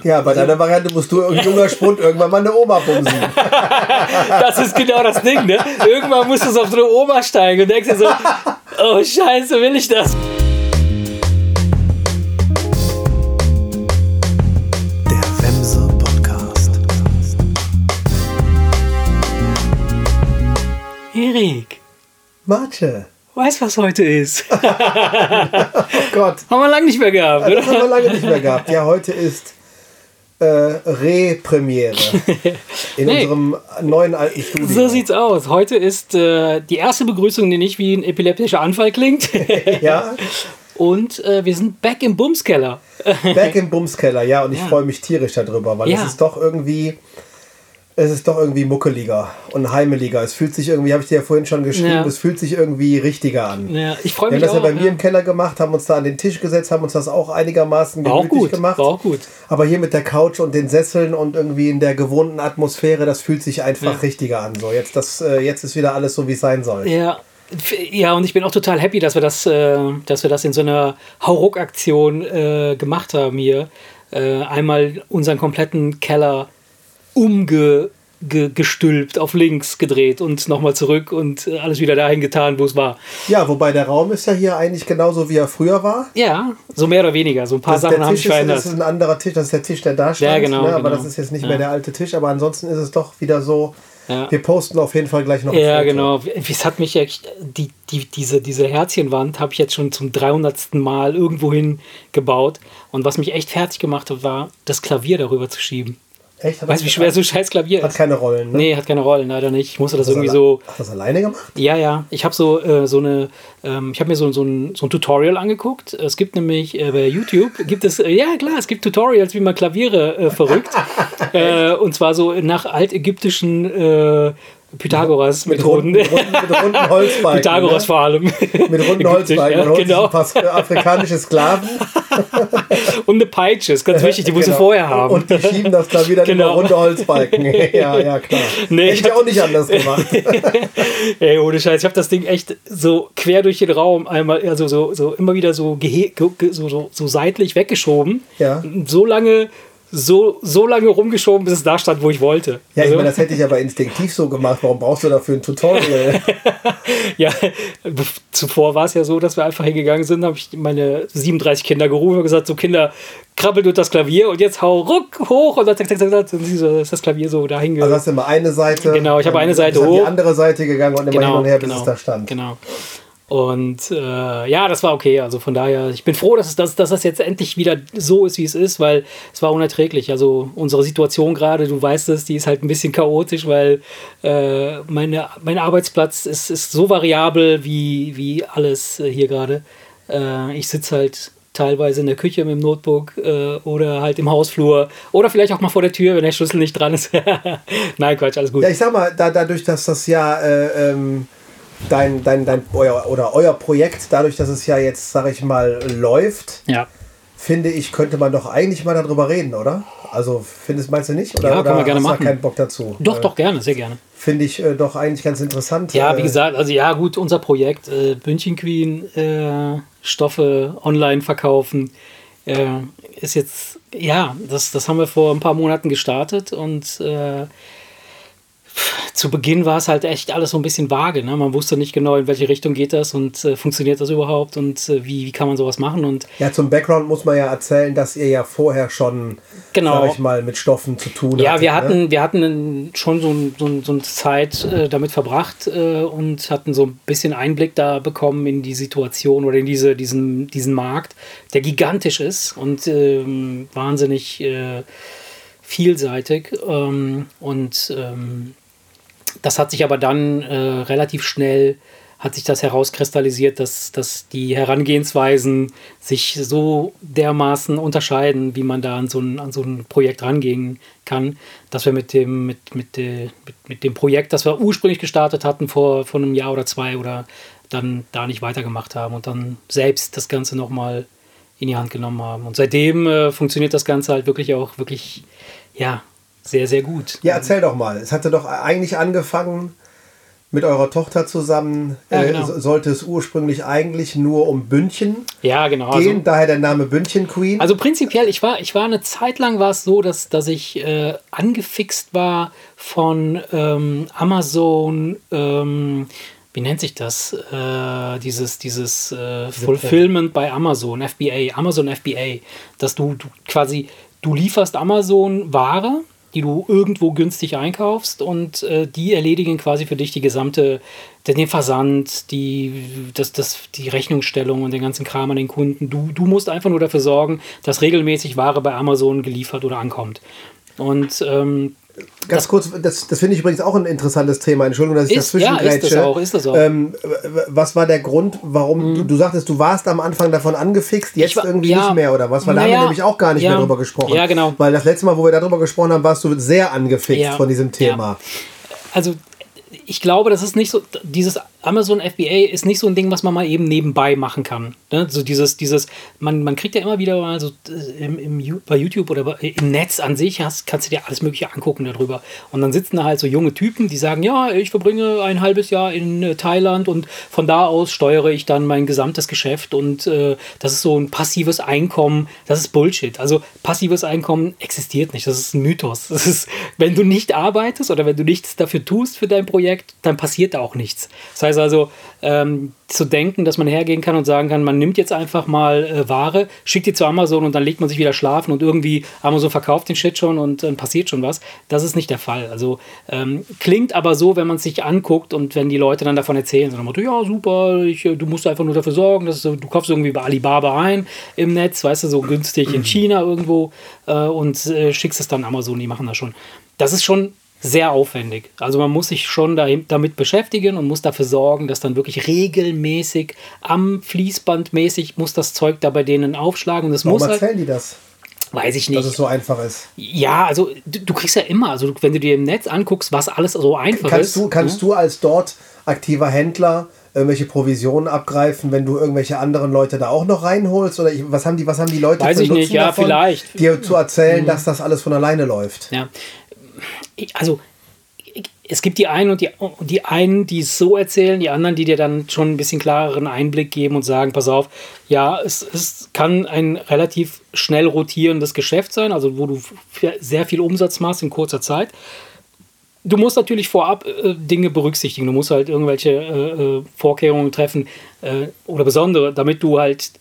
Ja, bei deiner Variante musst du ein junger Spund irgendwann mal eine Oma bumsen. das ist genau das Ding, ne? Irgendwann musst du so auf eine Oma steigen und denkst dir so, oh Scheiße, will ich das? Der Wemse Podcast. Erik, Mate. weißt was heute ist? Oh Gott. Haben wir lange nicht mehr gehabt, Das haben wir oder? lange nicht mehr gehabt. Ja, heute ist äh, Re-Premiere in Nee. unserem neuen alten Studio. So sieht's aus. Heute ist äh, die erste Begrüßung, die nicht wie ein epileptischer Anfall klingt. Ja, Und äh, wir sind back im Bumskeller. back im Bumskeller, ja, und ich Ja. freue mich tierisch darüber, weil Ja. es ist doch irgendwie, es ist doch irgendwie muckeliger und heimeliger. Es fühlt sich irgendwie, habe ich dir ja vorhin schon geschrieben, Ja. es fühlt sich irgendwie richtiger an. Ja, ich freue Wir haben mich das ja auch. bei mir im Keller gemacht, haben uns da an den Tisch gesetzt, haben uns das auch einigermaßen War auch gemütlich gut. gemacht. War auch gut. Aber hier mit der Couch und den Sesseln und irgendwie in der gewohnten Atmosphäre, das fühlt sich einfach Ja. richtiger an. So, jetzt, das, äh, jetzt ist wieder alles so, wie es sein soll. Ja. Ja, und ich bin auch total happy, dass wir das, äh, dass wir das in so einer Hauruck-Aktion äh, gemacht haben hier. Äh, einmal unseren kompletten Keller umgestülpt, auf links gedreht und nochmal zurück und alles wieder dahin getan, wo es war. Ja, wobei der Raum ist ja hier eigentlich genauso, wie er früher war. Ja, so mehr oder weniger. So ein paar Das, Sachen haben sich ist, verändert. das ist ein anderer Tisch, das ist der Tisch, der da stand. Ja, genau, ne? Aber genau. das ist jetzt nicht Ja. mehr der alte Tisch. Aber ansonsten ist es doch wieder so. Ja. Wir posten auf jeden Fall gleich noch ein Ja, genau. Es hat mich echt, die, die, diese, diese Herzchenwand habe ich jetzt schon zum 300. Mal irgendwohin gebaut. Und was mich echt fertig gemacht hat, war, das Klavier darüber zu schieben. Echt? Hat Weißt du, wie schwer so ein scheiß Klavier Hat ist? keine Rollen, ne? Nee, hat keine Rollen, leider nicht. Ich musste das irgendwie so. Hast du das alleine gemacht? Ja, ja. Ich habe so, äh, so eine, ähm, ich habe mir so, so, ein, so ein Tutorial angeguckt. Es gibt nämlich äh, bei YouTube, gibt es, äh, ja klar, es gibt Tutorials, wie man Klaviere äh, verrückt. äh, und zwar so nach altägyptischen äh, Pythagoras-Methoden. Mit runden, mit runden Holzbalken. Pythagoras ne? vor allem. Mit runden Holzbalken. ja, Man sich genau. ein paar sk- afrikanische Sklaven. Und eine Peitsche, ist ganz wichtig, die musst du Genau. vorher haben. Und die schieben das da wieder Genau. runde Holzbalken. ja, ja, klar. Nee, Hätte ich hab- auch nicht anders gemacht. Ey, ohne Scheiß, ich habe das Ding echt so quer durch den Raum einmal, also so, so immer wieder so, so, so, so seitlich weggeschoben. Ja. So lange, so, so lange rumgeschoben, bis es da stand, wo ich wollte. Ja, ich also, meine, das hätte ich aber instinktiv so gemacht. Warum brauchst du dafür ein Tutorial? ja, zuvor war es ja so, dass wir einfach hingegangen sind, habe ich meine 37 Kinder gerufen und gesagt, so Kinder, krabbelt durch das Klavier und jetzt hau ruck hoch und dann zack, zack, zack, zack, und so, ist das Klavier so dahin ge- Also hast du immer eine Seite. Genau, ich habe eine Seite hoch. die andere Seite gegangen und immer hin und her, bis genau, es da stand. Genau. Und äh, ja, das war okay. Also von daher, ich bin froh, dass, es, dass, dass das jetzt endlich wieder so ist, wie es ist, weil es war unerträglich. Also unsere Situation gerade, du weißt es, die ist halt ein bisschen chaotisch, weil äh, meine, mein Arbeitsplatz ist, ist so variabel wie, wie alles hier gerade. Äh, ich sitze halt teilweise in der Küche mit dem Notebook äh, oder halt im Hausflur oder vielleicht auch mal vor der Tür, wenn der Schlüssel nicht dran ist. Nein, Quatsch, alles gut. Ja, ich sag mal, da, dadurch, dass das ja äh, ähm, dein, dein, dein euer, oder euer Projekt, dadurch, dass es ja jetzt, sag ich mal, läuft, ja. finde ich, könnte man doch eigentlich mal darüber reden, oder? Also, findest meinst du nicht? Oder, Ja, können wir gerne machen. keinen Bock dazu? Doch, äh, doch, gerne, sehr gerne. Finde ich äh, doch eigentlich ganz interessant. Ja, wie äh, gesagt, also ja, gut, unser Projekt äh, München Queen, äh, Stoffe online verkaufen, äh, ist jetzt, ja, das, das haben wir vor ein paar Monaten gestartet und zu Beginn war es halt echt alles so ein bisschen vage. Ne? Man wusste nicht genau, in welche Richtung geht das und äh, funktioniert das überhaupt und äh, wie, wie kann man sowas machen und Ja, zum Background muss man ja erzählen, dass ihr ja vorher schon, Genau. sag ich mal, mit Stoffen zu tun Ja, hattet, wir Ne? hatten, wir hatten schon so, so, so eine Zeit äh, damit verbracht äh, und hatten so ein bisschen Einblick da bekommen in die Situation oder in diese, diesen, diesen Markt, der gigantisch ist und ähm, wahnsinnig äh, vielseitig. Ähm, und ähm, das hat sich aber dann äh, relativ schnell hat sich das herauskristallisiert, dass, dass die Herangehensweisen sich so dermaßen unterscheiden, wie man da an so ein, an so ein Projekt rangehen kann, dass wir mit dem, mit, mit, mit, mit dem Projekt, das wir ursprünglich gestartet hatten vor, vor einem Jahr oder zwei oder dann da nicht weitergemacht haben und dann selbst das Ganze nochmal in die Hand genommen haben. Und seitdem äh, funktioniert das Ganze halt wirklich auch wirklich, ja, sehr, sehr gut. Ja, erzähl doch mal. Es hatte doch eigentlich angefangen mit eurer Tochter zusammen. Ja, äh, genau. so- sollte es ursprünglich eigentlich nur um Bündchen Ja, genau. gehen, Also, daher der Name Bündchen Queen. also prinzipiell, ich war, ich war eine Zeit lang war es so, dass, dass ich äh, angefixt war von ähm, Amazon, ähm, wie nennt sich das? Äh, dieses dieses äh, Fulfillment bei Amazon, FBA, Amazon FBA, dass du, du quasi, du lieferst Amazon Ware, die du irgendwo günstig einkaufst und äh, die erledigen quasi für dich die gesamte, den Versand, die, das, das, die Rechnungsstellung und den ganzen Kram an den Kunden. Du, du musst einfach nur dafür sorgen, dass regelmäßig Ware bei Amazon geliefert oder ankommt. Und ähm, Ganz kurz, das, das finde ich übrigens auch ein interessantes Thema. Entschuldigung, dass ich Ist- ja, dazwischen ist das auch, ist das auch. Ähm, was war der Grund, warum du, du sagtest, du warst am Anfang davon angefixt, jetzt war- irgendwie ja, nicht mehr, oder was? Weil da haben wir nämlich auch gar nicht mehr drüber gesprochen. ja, genau. Weil das letzte Mal, wo wir darüber gesprochen haben, warst du sehr angefixt von diesem Thema. also ich glaube, das ist nicht so, dieses Amazon FBA ist nicht so ein Ding, was man mal eben nebenbei machen kann. Ne? So dieses, dieses, man, man kriegt ja immer wieder mal so äh, im, im, bei YouTube oder im Netz an sich, hast, kannst du dir alles Mögliche angucken darüber. Und dann sitzen da halt so junge Typen, die sagen, ja, ich verbringe ein halbes Jahr in äh, Thailand und von da aus steuere ich dann mein gesamtes Geschäft und äh, das ist so ein passives Einkommen. Das ist Bullshit. Also passives Einkommen existiert nicht. Das ist ein Mythos. Das ist, wenn du nicht arbeitest oder wenn du nichts dafür tust für dein Projekt, dann passiert da auch nichts. Das heißt also, ähm, zu denken, dass man hergehen kann und sagen kann, man nimmt jetzt einfach mal äh, Ware, schickt die zu Amazon und dann legt man sich wieder schlafen und irgendwie Amazon verkauft den Shit schon und dann passiert schon was. Das ist nicht der Fall. Also ähm, klingt aber so, wenn man es sich anguckt und wenn die Leute dann davon erzählen, so Motto, ja super, ich, äh, du musst einfach nur dafür sorgen, dass du, du kaufst irgendwie bei Alibaba ein im Netz, weißt du, so günstig in China irgendwo äh, und äh, schickst es dann Amazon, die machen das schon. Das ist schon sehr aufwendig. Also man muss sich schon damit beschäftigen und muss dafür sorgen, dass dann wirklich regelmäßig am Fließband mäßig muss das Zeug da bei denen aufschlagen. Und das Warum muss halt, erzählen die das, weiß ich dass es nicht. so einfach ist? Ja, also du, du kriegst ja immer, also wenn du dir im Netz anguckst, was alles so einfach Kannst ist. du, kannst du als dort aktiver Händler irgendwelche Provisionen abgreifen, wenn du irgendwelche anderen Leute da auch noch reinholst? Oder ich, was haben die, was haben die Leute Weiß ich nicht, ja, davon, vielleicht. Mhm. dir zu erzählen, dass das alles von alleine läuft? Ja. Also, es gibt die einen und die, die einen, die es so erzählen, die anderen, die dir dann schon ein bisschen klareren Einblick geben und sagen, pass auf, ja, es, es kann ein relativ schnell rotierendes Geschäft sein, also wo du sehr viel Umsatz machst in kurzer Zeit. Du musst natürlich vorab äh, Dinge berücksichtigen. Du musst halt irgendwelche äh, äh, Vorkehrungen treffen äh, oder besondere, damit du halt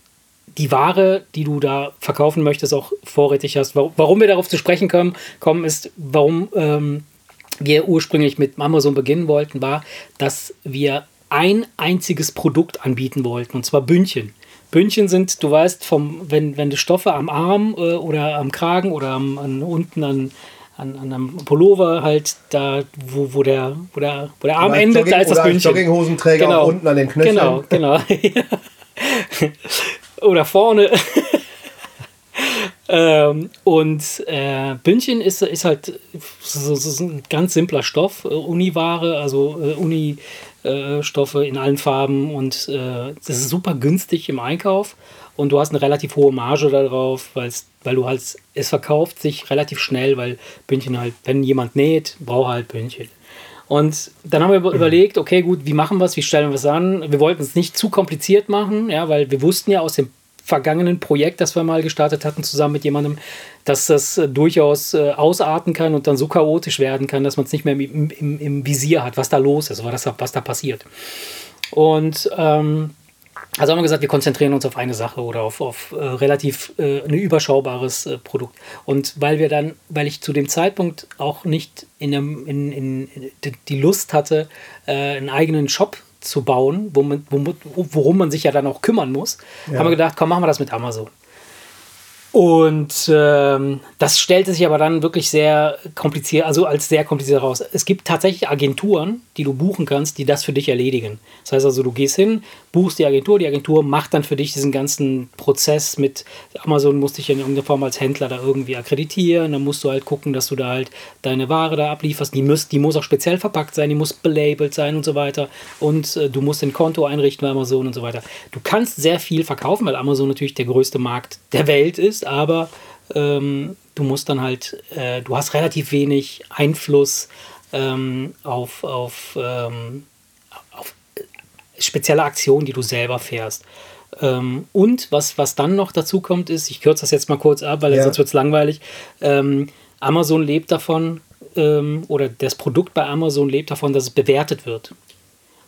die Ware, die du da verkaufen möchtest, auch vorrätig hast. Wa- Warum wir darauf zu sprechen kommen, kommen ist, warum ähm, wir ursprünglich mit Amazon beginnen wollten, war, dass wir ein einziges Produkt anbieten wollten, und zwar Bündchen. Bündchen sind, du weißt, vom, wenn, wenn du Stoffe am Arm äh, oder am Kragen oder am, an, unten an, an, an einem Pullover halt da, wo, wo, der, wo, der, wo der Arm endet, Jogging- da ist das Bündchen. Jogginghosenträger auch unten an den Knöcheln. Genau, genau. Oder vorne. ähm, und äh, Bündchen ist, ist halt so, so, ein ganz simpler Stoff, äh, Uniware, also äh, Uni-Stoffe in allen Farben und äh, das ist super günstig im Einkauf und du hast eine relativ hohe Marge darauf, weil du halt, es verkauft sich relativ schnell, weil Bündchen halt, wenn jemand näht, braucht halt Bündchen. Und dann haben wir über- überlegt, okay, gut, wie machen wir es, wie stellen wir es an? Wir wollten es nicht zu kompliziert machen, ja, weil wir wussten ja aus dem vergangenen Projekt, das wir mal gestartet hatten, zusammen mit jemandem, dass das äh, durchaus äh, ausarten kann und dann so chaotisch werden kann, dass man es nicht mehr im, im, im Visier hat, was da los ist, was, da- was da passiert. Und ähm, also haben wir gesagt, wir konzentrieren uns auf eine Sache oder auf, auf äh, relativ äh, ein überschaubares äh, Produkt. Und weil wir dann, weil ich zu dem Zeitpunkt auch nicht in, einem, in, in, in die- Lust hatte, äh, einen eigenen Shop zu bauen, wo man, wo, worum man sich ja dann auch kümmern muss, haben wir gedacht, komm, machen wir das mit Amazon. Und ähm, das stellte sich aber dann wirklich sehr kompliziert, also als sehr kompliziert heraus. Es gibt tatsächlich Agenturen, die du buchen kannst, die das für dich erledigen. Das heißt also, du gehst hin, buchst die Agentur, die Agentur macht dann für dich diesen ganzen Prozess mit Amazon musst dich in irgendeiner Form als Händler da irgendwie akkreditieren, dann musst du halt gucken, dass du da halt deine Ware da ablieferst. Die muss, die muss auch speziell verpackt sein, die muss belabelt sein und so weiter. Und äh, du musst ein Konto einrichten bei Amazon und so weiter. Du kannst sehr viel verkaufen, weil Amazon natürlich der größte Markt der Welt ist, aber ähm, du musst dann halt, äh, du hast relativ wenig Einfluss ähm, auf, auf ähm, spezielle Aktionen, die du selber fährst. Ähm, und was, was dann noch dazu kommt, ist, ich kürze das jetzt mal kurz ab, weil Ja. sonst wird es langweilig. Ähm, Amazon lebt davon, ähm, oder das Produkt bei Amazon lebt davon, dass es bewertet wird.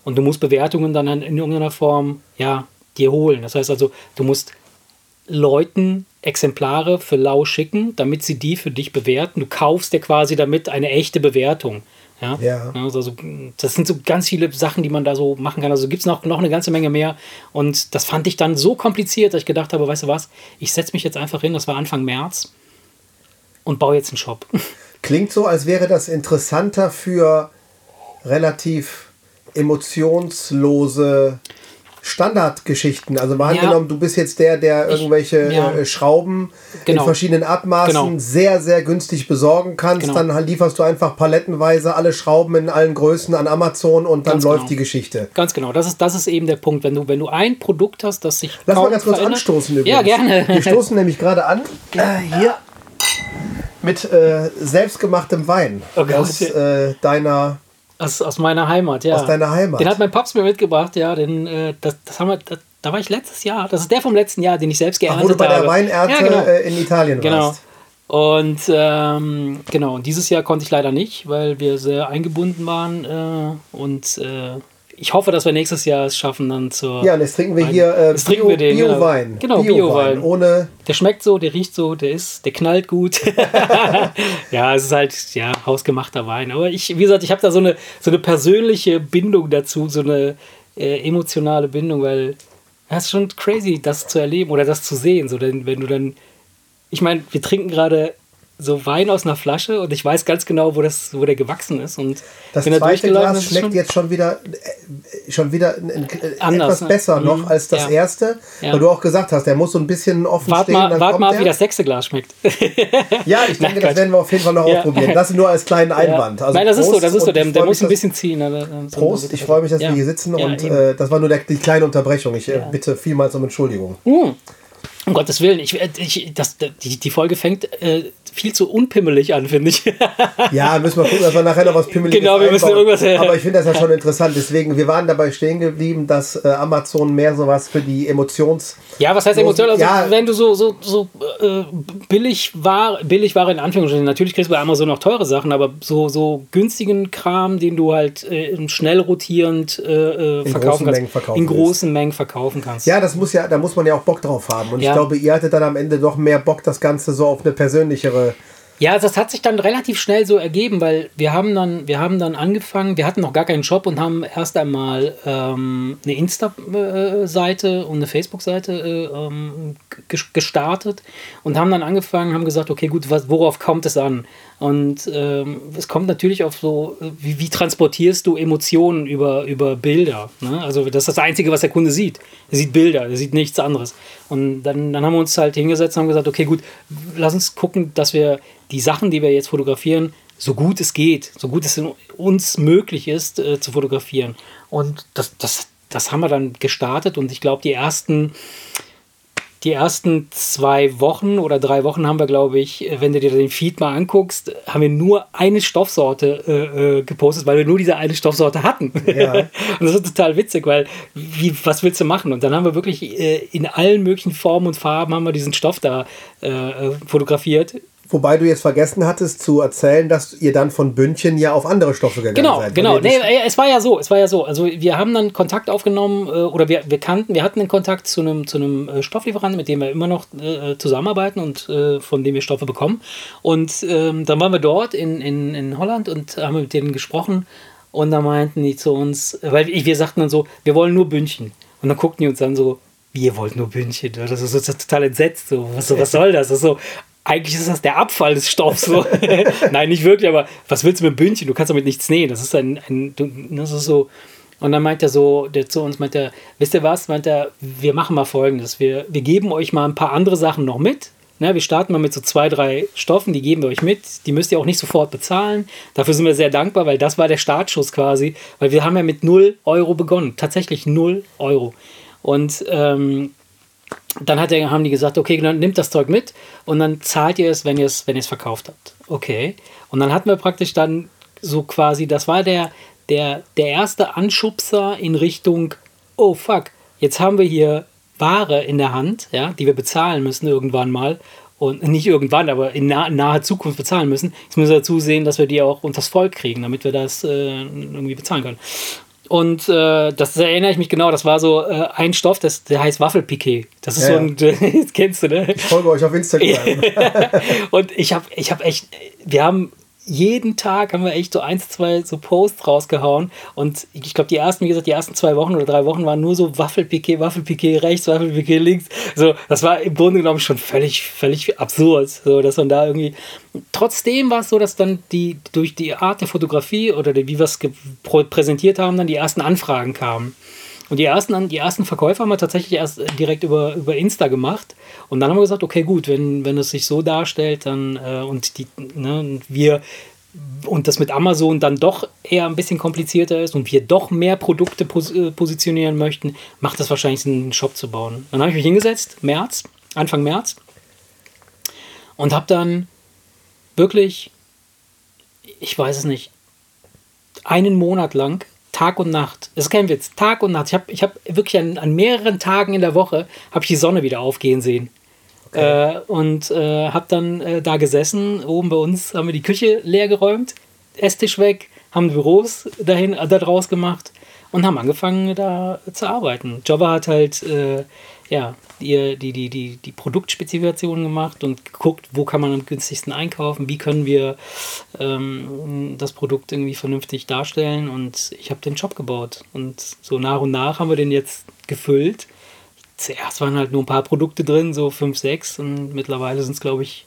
Und du musst Bewertungen dann in irgendeiner Form ja, dir holen. Das heißt also, du musst Leuten Exemplare für lau schicken, damit sie die für dich bewerten. Du kaufst dir quasi damit eine echte Bewertung. Ja. Ja. Also, das sind so ganz viele Sachen, die man da so machen kann. Also gibt es noch, noch eine ganze Menge mehr. Und das fand ich dann so kompliziert, dass ich gedacht habe, weißt du was, ich setze mich jetzt einfach hin, das war Anfang März, und baue jetzt einen Shop. Klingt so, als wäre das interessanter für relativ emotionslose Standardgeschichten. Also mal Ja. angenommen, du bist jetzt der, der Ich- irgendwelche ja. äh, Schrauben Genau. in verschiedenen Abmaßen Genau. sehr, sehr günstig besorgen kannst. Genau. Dann lieferst du einfach palettenweise alle Schrauben in allen Größen an Amazon und dann Ganz läuft genau. die Geschichte. Ganz genau, das ist, das ist eben der Punkt. Wenn du, wenn du ein Produkt hast, das sich. Lass mal ganz kurz verändert- anstoßen übrigens. Ja, gerne. Wir stoßen nämlich gerade an. Äh, hier. Mit äh, selbstgemachtem Wein. Oh aus äh, deiner Aus, aus meiner Heimat, ja. Aus deiner Heimat. Den hat mein Paps mir mitgebracht, ja. Den, äh, das, das haben wir, das, da war ich letztes Jahr. Das ist der vom letzten Jahr, den ich selbst Ach, geerntet wo du bei der habe. Weinernte Ja, genau. äh, in Italien Genau. warst. Und ähm, genau, und dieses Jahr konnte ich leider nicht, weil wir sehr eingebunden waren. Äh, und äh, ich hoffe, dass wir nächstes Jahr es schaffen, dann zur. Ja, und jetzt trinken wir Wein. hier äh, trinken Bio, den, genau. Bio-Wein. Genau, Bio-Wein. Ohne. Der schmeckt so, der riecht so, der ist, der knallt gut. ja, es ist halt ja hausgemachter Wein. Aber ich, wie gesagt, ich habe da so eine so eine persönliche Bindung dazu, so eine äh, emotionale Bindung, weil das ist schon crazy, das zu erleben oder das zu sehen. So, denn wenn du dann, ich meine, wir trinken gerade so Wein aus einer Flasche und ich weiß ganz genau, wo das, wo der gewachsen ist und Das zweite Glas das schmeckt schon- jetzt schon wieder, äh, schon wieder ein, ein, Anders, etwas ne? besser Mhm. noch als das Ja. erste. Ja. Weil du auch gesagt hast, der muss so ein bisschen offen Wart stehen. mal, dann wart kommt mal der. wie das sechste Glas schmeckt. Ja, ich denke, das Quatsch. werden wir auf jeden Fall noch Ja. ausprobieren. Das nur als kleinen Einwand. Also Nein, das ist so, Prost das ist so. Der, der muss ein bisschen ziehen. also, Prost, ich freue mich, dass wir hier sitzen und äh, das war nur der, die kleine Unterbrechung. Ich äh, bitte vielmals um Entschuldigung. Um Gottes Willen, ich, ich, das, die, die Folge fängt äh, viel zu unpimmelig an, finde ich. Ja, müssen wir gucken, dass wir nachher noch was Pimmeliges Genau, wir müssen einbauen. irgendwas, äh, Aber ich finde das ja schon interessant. Deswegen, wir waren dabei stehen geblieben, dass äh, Amazon mehr sowas für die Emotions... Ja, was heißt emotional? Also, Ja. wenn du so, so, so äh, billig war, billig war in Anführungsstrichen, natürlich kriegst du bei Amazon auch teure Sachen, aber so, so günstigen Kram, den du halt äh, schnell rotierend äh, äh, In verkaufen großen kannst, Mengen verkaufen in großen Mengen verkaufen kannst. Ja, das muss ja, da muss man ja auch Bock drauf haben. Und ich Ja. glaube, ihr hattet dann am Ende doch mehr Bock, das Ganze so auf eine persönlichere... Ja, das hat sich dann relativ schnell so ergeben, weil wir haben dann, wir haben dann angefangen, wir hatten noch gar keinen Shop und haben erst einmal ähm, eine Insta-Seite und eine Facebook-Seite äh, ähm, ges- gestartet und haben dann angefangen, haben gesagt, okay, gut, was, worauf kommt es an? Und ähm, es kommt natürlich auf so, wie, wie transportierst du Emotionen über, über Bilder? Ne? Also das ist das Einzige, was der Kunde sieht. Er sieht Bilder, er sieht nichts anderes. Und dann, dann haben wir uns halt hingesetzt und haben gesagt, okay, gut, lass uns gucken, dass wir die Sachen, die wir jetzt fotografieren, so gut es geht, so gut es uns möglich ist, äh, zu fotografieren. Und das, das, das haben wir dann gestartet und ich glaube, die ersten die ersten zwei Wochen oder drei Wochen haben wir, glaube ich, äh, wenn du dir den Feed mal anguckst, haben wir nur eine Stoffsorte äh, äh, gepostet, weil wir nur diese eine Stoffsorte hatten. Ja. und das ist total witzig, weil wie, was willst du machen? Und dann haben wir wirklich äh, in allen möglichen Formen und Farben haben wir diesen Stoff da äh, äh, fotografiert. Wobei du jetzt vergessen hattest zu erzählen, dass ihr dann von Bündchen ja auf andere Stoffe gegangen Genau, seid. genau. Ihr Nee, äh, es war ja so, es war ja so. Also wir haben dann Kontakt aufgenommen äh, oder wir, wir kannten, wir hatten einen Kontakt zu einem, zu einem äh, Stofflieferanten, mit dem wir immer noch äh, zusammenarbeiten und äh, von dem wir Stoffe bekommen. Und ähm, dann waren wir dort in, in, in Holland und haben mit denen gesprochen und da meinten die zu uns, weil wir sagten dann so, wir wollen nur Bündchen. Und dann guckten die uns dann so, ihr wollt nur Bündchen. Das ist so total entsetzt. So, was, was soll das? Das ist so, eigentlich ist das der Abfall des Stoffs. So. Nein, nicht wirklich, aber was willst du mit Bündchen? Du kannst damit nichts nähen. Das ist ein, ein das ist so. Und dann meint er so, der zu uns meint er, wisst ihr was? Meint er, wir machen mal folgendes. Wir, wir geben euch mal ein paar andere Sachen noch mit. Ne, wir starten mal mit so zwei, drei Stoffen, die geben wir euch mit. Die müsst ihr auch nicht sofort bezahlen. Dafür sind wir sehr dankbar, weil das war der Startschuss quasi. Weil wir haben ja mit 0 Euro begonnen. Tatsächlich 0 Euro. Und ähm, dann hat er, haben die gesagt, okay, dann nimmt das Zeug mit und dann zahlt ihr es, wenn ihr es, wenn ihr es verkauft habt. Okay. Und dann hatten wir praktisch dann so quasi, das war der, der, der erste Anschubser in Richtung oh fuck, jetzt haben wir hier Ware in der Hand, ja, die wir bezahlen müssen irgendwann mal. Und nicht irgendwann, aber in nah, naher Zukunft bezahlen müssen. Jetzt müssen wir dazu sehen, dass wir die auch unters Volk kriegen, damit wir das äh, irgendwie bezahlen können. Und äh, das erinnere ich mich genau, das war so äh, ein Stoff, das, der heißt Waffelpiquet. Das ist Ja, so ein, das kennst du, ne? Ich folge euch auf Instagram. und ich habe ich hab echt, wir haben jeden Tag haben wir echt so eins, zwei so Posts rausgehauen und ich glaube die ersten, wie gesagt, die ersten zwei Wochen oder drei Wochen waren nur so Waffelpiquet, Waffelpiquet rechts, Waffelpiquet links. So, das war im Grunde genommen schon völlig, völlig absurd, so dass man da irgendwie. Trotzdem war es so, dass dann die durch die Art der Fotografie oder wie wir es präsentiert haben, dann die ersten Anfragen kamen. Und die ersten, die ersten Verkäufer haben wir tatsächlich erst direkt über, über Insta gemacht. Und dann haben wir gesagt, okay, gut, wenn, wenn es sich so darstellt, dann äh, und die, ne, und wir und das mit Amazon dann doch eher ein bisschen komplizierter ist und wir doch mehr Produkte pos äh, positionieren möchten, macht das wahrscheinlich einen Shop zu bauen. Dann habe ich mich hingesetzt, März, Anfang März, und habe dann wirklich, ich weiß es nicht, einen Monat lang, Tag und Nacht, das ist kein Witz, Tag und Nacht, ich habe ich hab wirklich an, an mehreren Tagen in der Woche, habe ich die Sonne wieder aufgehen sehen. Äh, und äh, habe dann äh, da gesessen, oben bei uns haben wir die Küche leer geräumt, Esstisch weg, haben Büros dahin, äh, da draus gemacht und haben angefangen da zu arbeiten. Jobber hat halt äh, ja, die, die, die, die, die Produktspezifikationen gemacht und geguckt, wo kann man am günstigsten einkaufen, wie können wir ähm, das Produkt irgendwie vernünftig darstellen und ich habe den Shop gebaut und so nach und nach haben wir den jetzt gefüllt. Zuerst waren halt nur ein paar Produkte drin, so 5, 6 und mittlerweile sind es glaube ich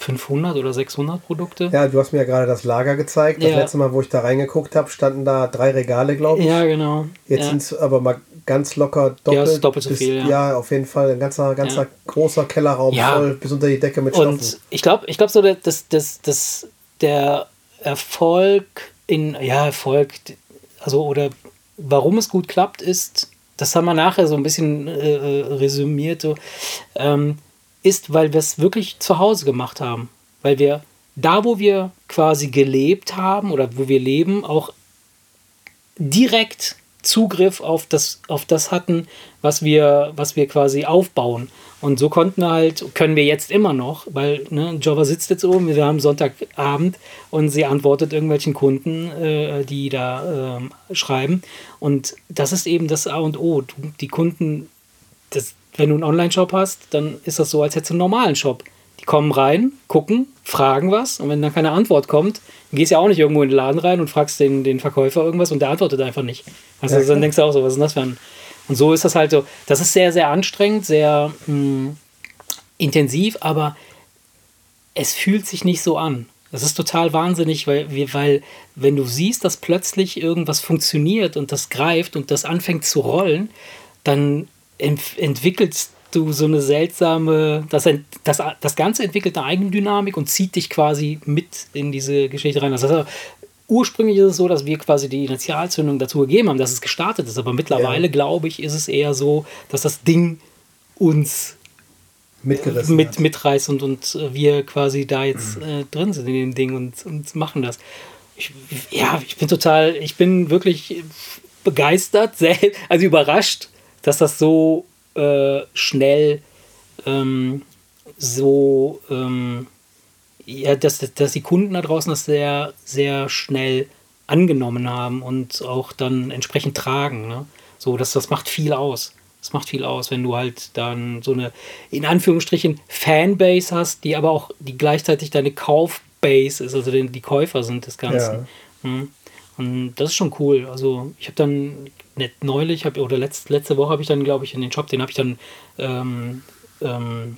500 oder 600 Produkte. Ja, du hast mir ja gerade das Lager gezeigt. Das Ja. letzte Mal, wo ich da reingeguckt habe, standen da drei Regale, glaube ich. Ja, genau. Jetzt ja. sind es aber mal ganz locker doppelt. Ja, doppelt so bis, viel, ja. Ja, auf jeden Fall. Ein ganzer, ganzer großer Kellerraum voll bis unter die Decke mit Stoffen. Und ich glaube, ich glaube so, dass, dass, dass, dass der Erfolg in, ja, Erfolg, also oder warum es gut klappt, ist, das haben wir nachher so ein bisschen äh, äh, resümiert, so, ähm, ist, weil wir es wirklich zu Hause gemacht haben. Weil wir da, wo wir quasi gelebt haben oder wo wir leben, auch direkt Zugriff auf das, auf das hatten, was wir, was wir quasi aufbauen. Und so konnten wir halt, können wir jetzt immer noch, weil ne, Java sitzt jetzt oben, wir haben Sonntagabend und sie antwortet irgendwelchen Kunden, äh, die da ähm, schreiben. Und das ist eben das A und O. Die Kunden, das, wenn du einen Online-Shop hast, dann ist das so, als hättest du einen normalen Shop. Die kommen rein, gucken, fragen was und wenn dann keine Antwort kommt, dann gehst du ja auch nicht irgendwo in den Laden rein und fragst den, den Verkäufer irgendwas und der antwortet einfach nicht. Also Ja, dann denkst du auch so, was ist denn das für ein... Und so ist das halt so, das ist sehr, sehr anstrengend, sehr mh, intensiv, aber es fühlt sich nicht so an. Das ist total wahnsinnig, weil, weil wenn du siehst, dass plötzlich irgendwas funktioniert und das greift und das anfängt zu rollen, dann entwickelst du so eine seltsame, das, das, das Ganze entwickelt eine Eigendynamik und zieht dich quasi mit in diese Geschichte rein. Das heißt, ursprünglich ist es so, dass wir quasi die Initialzündung dazu gegeben haben, dass es gestartet ist, aber mittlerweile, Ja. glaube ich, ist es eher so, dass das Ding uns mitgerissen mit, hat. mitreißt und, und äh, wir quasi da jetzt Mhm. äh, drin sind in dem Ding und, und machen das. Ich, ja, ich bin total, ich bin wirklich begeistert, also überrascht, dass das so äh, schnell ähm, so, ähm, ja, dass, dass die Kunden da draußen das sehr, sehr schnell angenommen haben und auch dann entsprechend tragen. Ne? So, das, das macht viel aus. Das macht viel aus, wenn du halt dann so eine, in Anführungsstrichen, Fanbase hast, die aber auch, die gleichzeitig deine Kaufbase ist, also die, die Käufer sind des Ganzen. Mhm. Und das ist schon cool. Also ich habe dann nicht neulich, hab, oder letzt, letzte Woche habe ich dann, glaube ich, in den Shop, den habe ich dann, ähm, ähm,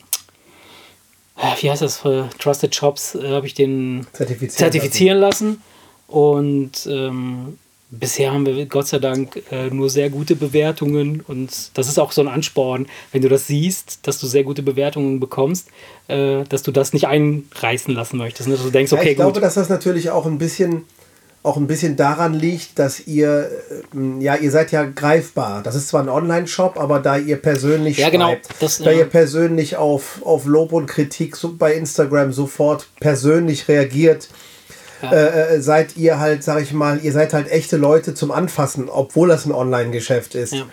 wie heißt das, für Trusted Shops, äh, habe ich den Zertifizieren zertifizieren lassen. Und ähm, bisher haben wir Gott sei Dank äh, nur sehr gute Bewertungen. Und das ist auch so ein Ansporn, wenn du das siehst, dass du sehr gute Bewertungen bekommst, äh, dass du das nicht einreißen lassen möchtest. Ne? Dass du denkst, Ja, okay, ich glaube, gut. dass das natürlich auch ein bisschen auch ein bisschen daran liegt, dass ihr ähm, ja ihr seid ja greifbar. Das ist zwar ein Online-Shop, aber da ihr persönlich Ja, genau. schreibt, Das, da ja. ihr persönlich auf, auf Lob und Kritik so bei Instagram sofort persönlich reagiert, äh, äh, seid ihr halt, sag ich mal, ihr seid halt echte Leute zum Anfassen, obwohl das ein Online-Geschäft ist. Ja.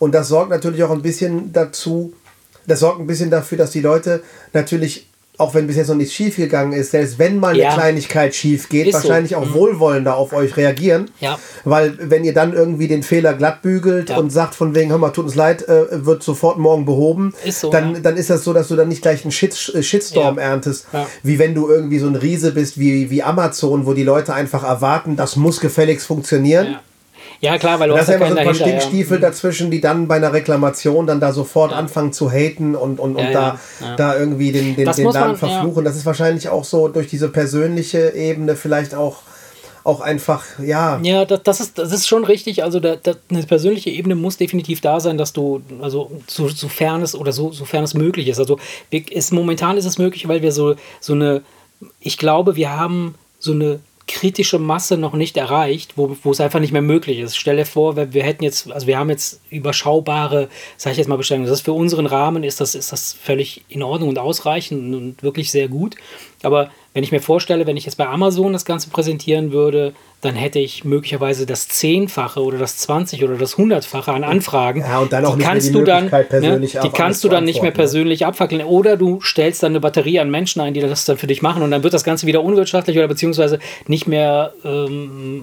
Und das sorgt natürlich auch ein bisschen dazu, das sorgt ein bisschen dafür, dass die Leute natürlich auch wenn bis jetzt noch nichts schief gegangen ist, selbst wenn mal Ja. eine Kleinigkeit schief geht, Ist so. wahrscheinlich auch wohlwollender auf euch reagieren. Ja. Weil wenn ihr dann irgendwie den Fehler glatt bügelt Ja. und sagt von wegen, hör mal, tut uns leid, äh, wird sofort morgen behoben, Ist so, dann, ja. dann ist das so, dass du dann nicht gleich einen Shit, äh, Shitstorm Ja. erntest, Ja. wie wenn du irgendwie so ein Riese bist wie, wie Amazon, wo die Leute einfach erwarten, das muss gefälligst funktionieren. Ja. ja, klar, weil du Das hast ist ja ja immer so ein paar dahinter. Stinkstiefel Ja. dazwischen, die dann bei einer Reklamation dann da sofort anfangen zu haten und, und, und Ja, da, ja, ja. da irgendwie den, den, Das den Laden man- ja. verfluchen. Das ist wahrscheinlich auch so durch diese persönliche Ebene vielleicht auch, auch einfach, ja, Ja, das, das, ist, das ist schon richtig. Also da, da, eine persönliche Ebene muss definitiv da sein, dass du, also so, sofern es oder so, sofern es möglich ist. Also ist, momentan ist es möglich, weil wir so, so eine, ich glaube, wir haben so eine kritische Masse noch nicht erreicht, wo, wo es einfach nicht mehr möglich ist. Stell dir vor, wir, wir hätten jetzt, also wir haben jetzt überschaubare, sage ich jetzt mal Bestellungen. Das ist für unseren Rahmen ist das, ist das völlig in Ordnung und ausreichend und wirklich sehr gut. Aber wenn ich mir vorstelle, wenn ich jetzt bei Amazon das Ganze präsentieren würde, dann hätte ich möglicherweise das Zehnfache oder das 20 oder das Hundertfache an Anfragen. Ja, und dann auch die nicht mehr kannst die du dann, ne, die kannst du dann nicht mehr ne? persönlich abfackeln. Oder du stellst dann eine Batterie an Menschen ein, die das dann für dich machen und dann wird das Ganze wieder unwirtschaftlich oder beziehungsweise nicht mehr ähm,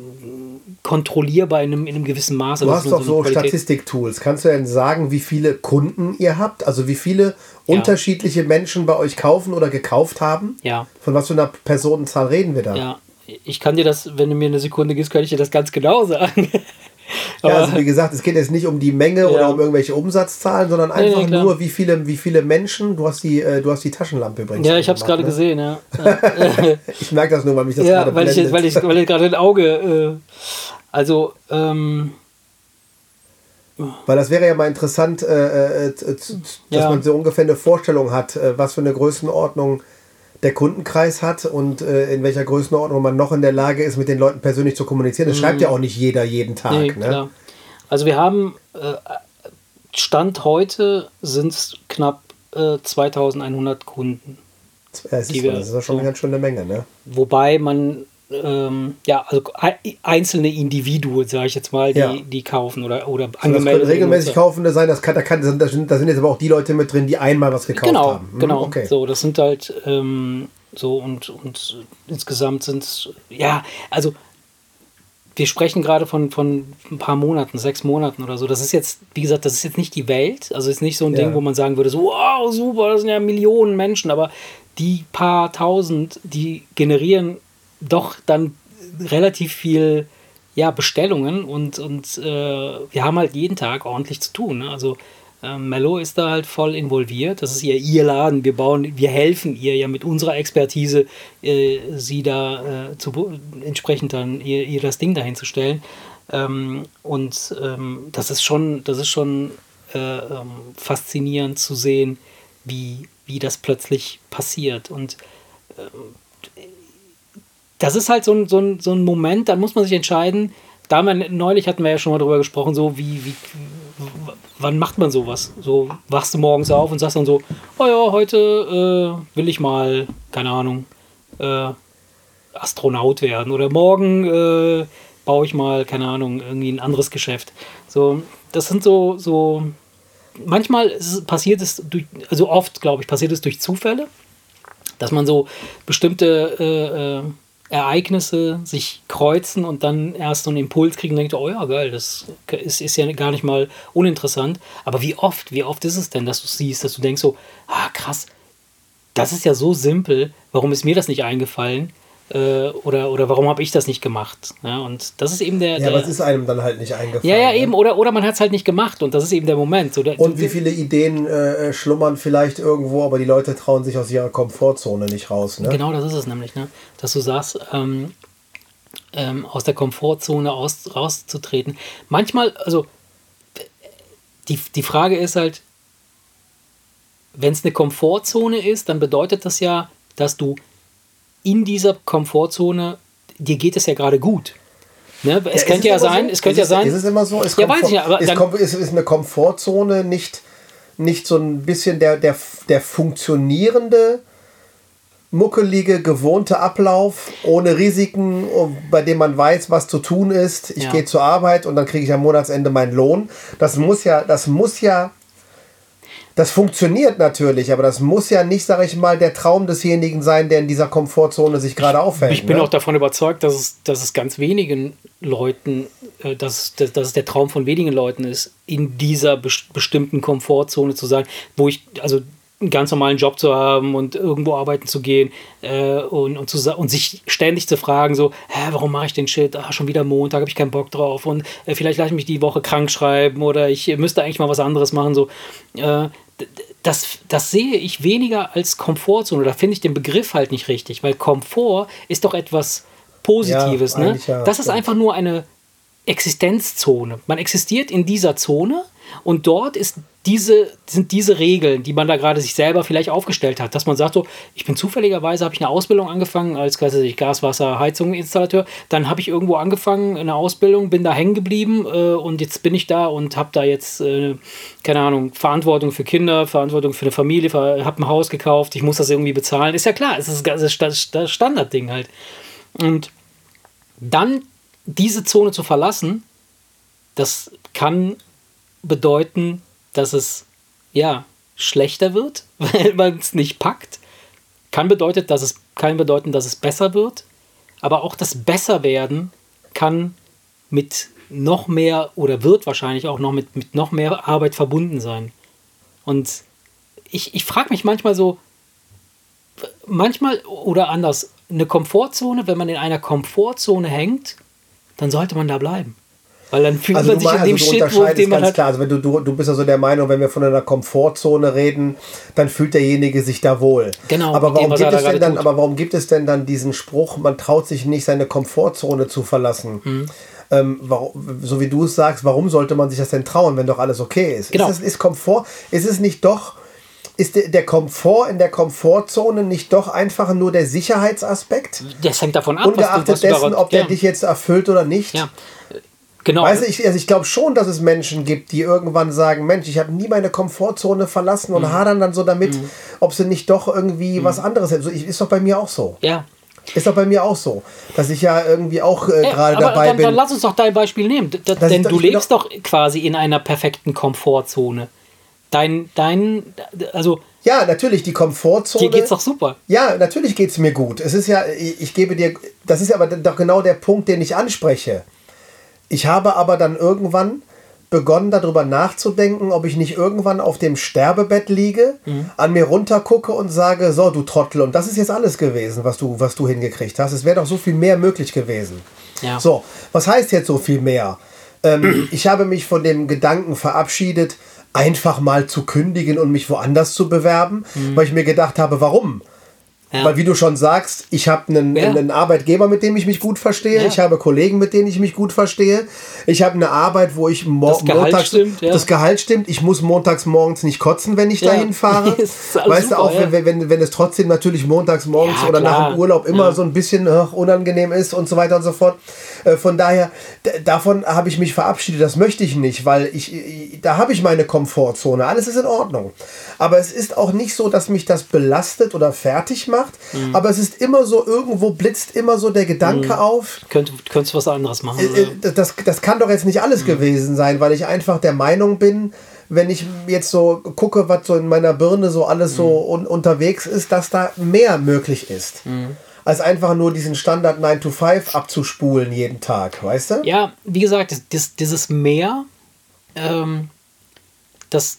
kontrollierbar in einem, in einem gewissen Maße. Du hast doch so Qualität. Statistik-Tools. Kannst du denn sagen, wie viele Kunden ihr habt? Also wie viele unterschiedliche Menschen bei euch kaufen oder gekauft haben? Ja. Von was für einer Personenzahl reden wir da? Ja, ich kann dir das, wenn du mir eine Sekunde gibst, kann ich dir das ganz genau sagen. Ja, also wie gesagt, es geht jetzt nicht um die Menge Ja. oder um irgendwelche Umsatzzahlen, sondern nee, einfach klar. nur, wie viele, wie viele Menschen. Du hast die, äh, du hast die Taschenlampe übrigens. ja, ich habe es gerade ne? gesehen, ja. Ich merke das nur, weil mich das ja, gerade weil ich, weil ich, weil ich gerade ein Auge. Äh, also, ähm, Weil das wäre ja mal interessant, äh, äh, z- dass Ja. man so ungefähr eine Vorstellung hat, äh, was für eine Größenordnung der Kundenkreis hat und äh, in welcher Größenordnung man noch in der Lage ist, mit den Leuten persönlich zu kommunizieren. Das schreibt ja auch nicht jeder jeden Tag. Mhm. nee, ne? Also, wir haben. Äh, Stand heute sind es knapp äh, 2100 Kunden. Ja, es ist wir- das ist ja schon so. eine ganz schöne Menge. Ne? Wobei man. Ähm, ja, also ei- einzelne Individuen, sage ich jetzt mal, die, Ja. die kaufen oder, oder Und das angemeldet regelmäßig. Kaufende sein. Das kann, da, kann, da, sind, da sind jetzt aber auch die Leute mit drin, die einmal was gekauft genau, haben. Hm, Genau, Okay. so, das sind halt ähm, so und, und insgesamt sind es, ja, also wir sprechen gerade von, von ein paar Monaten, sechs Monaten oder so. Das ist jetzt, wie gesagt, das ist jetzt nicht die Welt. Also ist nicht so ein Ja. Ding, wo man sagen würde, so, wow, super, das sind ja Millionen Menschen, aber die paar tausend, die generieren doch dann relativ viel ja, Bestellungen und, und äh, wir haben halt jeden Tag ordentlich zu tun. Ne? Also ähm, Mello ist da halt voll involviert. Das ist ihr, ihr Laden. Wir bauen, wir helfen ihr ja mit unserer Expertise, äh, sie da äh, zu, entsprechend dann ihr, ihr das Ding dahin zu stellen. Ähm, und ähm, das ist schon, das ist schon äh, ähm, faszinierend zu sehen, wie, wie das plötzlich passiert. Und das ist halt so ein, so, ein, so ein Moment, dann muss man sich entscheiden. Da man, neulich hatten wir ja schon mal drüber gesprochen, so wie, wie wann macht man sowas? So wachst du morgens auf und sagst dann so, oh ja, heute äh, will ich mal, keine Ahnung, äh, Astronaut werden oder morgen äh, baue ich mal, keine Ahnung, irgendwie ein anderes Geschäft. So, das sind so, so manchmal es, passiert es durch, also oft, glaube ich, passiert es durch Zufälle, dass man so bestimmte äh, äh, Ereignisse sich kreuzen und dann erst so einen Impuls kriegen und denkt, oh ja, geil, das ist, ist ja gar nicht mal uninteressant. Aber wie oft, wie oft ist es denn, dass du siehst, dass du denkst so, ah krass, das ist ja so simpel, warum ist mir das nicht eingefallen? Äh, oder, oder warum habe ich das nicht gemacht? Ja, und das ist eben der. Ja, der aber es ist einem dann halt nicht eingefallen. ja, ja, ne? eben. Oder, oder man hat es halt nicht gemacht und das ist eben der Moment. So, der, Und wie viele Ideen äh, schlummern vielleicht irgendwo, aber die Leute trauen sich aus ihrer Komfortzone nicht raus. Ne? Genau, das ist es nämlich, ne? dass du sagst, ähm, ähm, aus der Komfortzone aus, rauszutreten. Manchmal, also die, die Frage ist halt, wenn es eine Komfortzone ist, dann bedeutet das ja, dass du in dieser Komfortzone, dir geht es ja gerade gut. Ne? Es ist könnte ja sein, so? es könnte ja sein. Ist es immer so? Ist Ja, weiß ich nicht, aber ist, dann- ist, ist eine Komfortzone nicht, nicht so ein bisschen der, der, der funktionierende muckelige, gewohnte Ablauf, ohne Risiken, bei dem man weiß, was zu tun ist. Ich Ja. gehe zur Arbeit und dann kriege ich am Monatsende meinen Lohn. Das muss ja, das muss ja, das funktioniert natürlich, aber das muss ja nicht, sage ich mal, der Traum desjenigen sein, der in dieser Komfortzone sich gerade aufhält. Ich bin ne? auch davon überzeugt, dass es, dass es ganz wenigen Leuten, äh, dass, dass, dass es der Traum von wenigen Leuten ist, in dieser bes- bestimmten Komfortzone zu sein, wo ich, also einen ganz normalen Job zu haben und irgendwo arbeiten zu gehen äh, und, und, zu, und sich ständig zu fragen, so, hä, warum mache ich den Shit? Ah, schon wieder Montag, habe ich keinen Bock drauf und äh, vielleicht lasse ich mich die Woche krank schreiben oder ich müsste eigentlich mal was anderes machen. So, äh, das, das sehe ich weniger als Komfortzone. Da finde ich den Begriff halt nicht richtig, weil Komfort ist doch etwas Positives. Ja, ne? ja, das ist einfach nur eine Existenzzone. Man existiert in dieser Zone und dort ist diese, sind diese Regeln, die man da gerade sich selber vielleicht aufgestellt hat, dass man sagt so, ich bin zufälligerweise, habe ich eine Ausbildung angefangen als weiß ich, Gaswasser, Heizunginstallateur, dann habe ich irgendwo angefangen, eine Ausbildung, bin da hängen geblieben äh, und jetzt bin ich da und habe da jetzt, äh, keine Ahnung, Verantwortung für Kinder, Verantwortung für eine Familie, habe ein Haus gekauft, ich muss das irgendwie bezahlen. Ist ja klar, es ist das das Standardding halt. Und dann diese Zone zu verlassen, das kann bedeuten, dass es ja schlechter wird, weil man es nicht packt. Kann bedeutet, dass es kann bedeuten, dass es besser wird, aber auch das Besserwerden kann mit noch mehr oder wird wahrscheinlich auch noch mit, mit noch mehr Arbeit verbunden sein. Und ich, ich frage mich manchmal so, manchmal oder anders, eine Komfortzone, wenn man in einer Komfortzone hängt, dann sollte man da bleiben. Weil dann fühlt Also man sich in dem also du Shit, wo den man ganz halt. klar. Also wenn du, du, du bist also der Meinung, wenn wir von einer Komfortzone reden, dann fühlt derjenige sich da wohl. Genau, Aber warum, gibt es denn dann, tut. aber warum gibt es denn dann diesen Spruch, man traut sich nicht, seine Komfortzone zu verlassen? Mhm. Ähm, warum, so wie du es sagst, warum sollte man sich das denn trauen, wenn doch alles okay ist? Genau. Ist, es, ist Komfort, ist es nicht doch, ist der, Komfort in der Komfortzone nicht doch einfach nur der Sicherheitsaspekt? Das hängt davon ab, was du, Ungeachtet was du dessen, ob der ja, dich jetzt erfüllt oder nicht? Ja, genau. Weißt du, ich, also ich glaube schon, dass es Menschen gibt, die irgendwann sagen, Mensch, ich habe nie meine Komfortzone verlassen Mhm. und hadern dann so damit, ob sie nicht doch irgendwie was anderes hätten. So, ich, ist doch bei mir auch so. ja. Ist doch bei mir auch so. Dass ich ja irgendwie auch äh, gerade dabei dann, bin. dann lass uns doch dein Beispiel nehmen. D denn doch- du lebst doch quasi in einer perfekten Komfortzone. Dein, dein, also ja, natürlich, die Komfortzone. dir geht's doch super. Ja, natürlich geht es mir gut. Es ist ja, ich, ich gebe dir, das ist ja aber doch genau der Punkt, den ich anspreche. Ich habe aber dann irgendwann begonnen, darüber nachzudenken, ob ich nicht irgendwann auf dem Sterbebett liege, Mhm. an mir runtergucke und sage, so, du Trottel, und das ist jetzt alles gewesen, was du, was du hingekriegt hast. Es wäre doch so viel mehr möglich gewesen. Ja. So, was heißt jetzt so viel mehr? Ähm, ich habe mich von dem Gedanken verabschiedet, einfach mal zu kündigen und mich woanders zu bewerben, weil ich mir gedacht habe, warum? Ja. Weil wie du schon sagst, ich habe einen, Ja. einen Arbeitgeber, mit dem ich mich gut verstehe. Ja. Ich habe Kollegen, mit denen ich mich gut verstehe. Ich habe eine Arbeit, wo ich mo Das Gehalt montags stimmt, das Gehalt stimmt. Ich muss montags morgens nicht kotzen, wenn ich dahin fahre. Weißt du super, auch, ja. wenn, wenn, wenn es trotzdem natürlich montags morgens oder nach klar. dem Urlaub immer so ein bisschen ach, unangenehm ist und so weiter und so fort. Äh, Von daher, davon habe ich mich verabschiedet. Das möchte ich nicht, weil ich, ich da habe ich meine Komfortzone. Alles ist in Ordnung. Aber es ist auch nicht so, dass mich das belastet oder fertig macht. Mhm. Aber es ist immer so, irgendwo blitzt immer so der Gedanke auf, Könnt, könntest du was anderes machen. äh, äh, das, das kann doch jetzt nicht Mhm. alles gewesen sein, weil ich einfach der Meinung bin, wenn ich jetzt so gucke, was so in meiner Birne so alles so Mhm. un unterwegs ist, dass da mehr möglich ist. Als einfach nur diesen Standard 9 to 5 abzuspulen jeden Tag, weißt du? Ja, wie gesagt, das, dieses Meer, ähm, das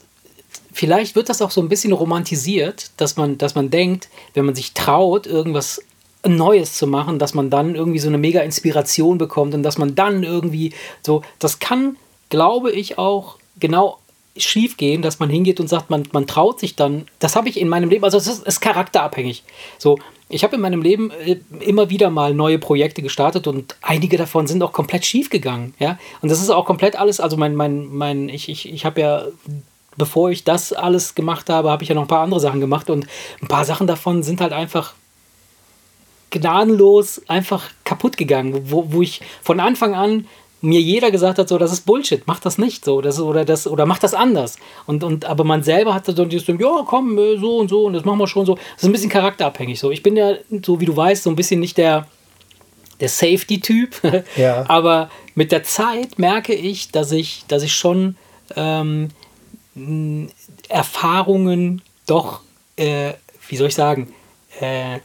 vielleicht wird das auch so ein bisschen romantisiert, dass man, dass man denkt, wenn man sich traut, irgendwas Neues zu machen, dass man dann irgendwie so eine mega Inspiration bekommt und dass man dann irgendwie so, das kann, glaube ich, auch genau schief gehen, dass man hingeht und sagt, man, man traut sich dann, das habe ich in meinem Leben, also es ist, ist charakterabhängig. So, ich habe in meinem Leben äh, immer wieder mal neue Projekte gestartet und einige davon sind auch komplett schief gegangen, ja. Und das ist auch komplett alles, also mein, mein, mein, ich, ich, ich habe ja, bevor ich das alles gemacht habe, habe ich ja noch ein paar andere Sachen gemacht und ein paar Sachen davon sind halt einfach gnadenlos einfach kaputt gegangen, wo, wo ich von Anfang an mir jeder gesagt hat, so, das ist Bullshit, mach das nicht so, das, oder, das, oder mach das anders. Und, und, aber man selber hat so dieses, ja, komm, äh, so und so, und das machen wir schon so. Das ist ein bisschen charakterabhängig so. Ich bin ja, so wie du weißt, so ein bisschen nicht der, der Safety-Typ. Ja. aber mit der Zeit merke ich, dass ich, dass ich schon ähm, Erfahrungen doch, äh, wie soll ich sagen, äh, äh,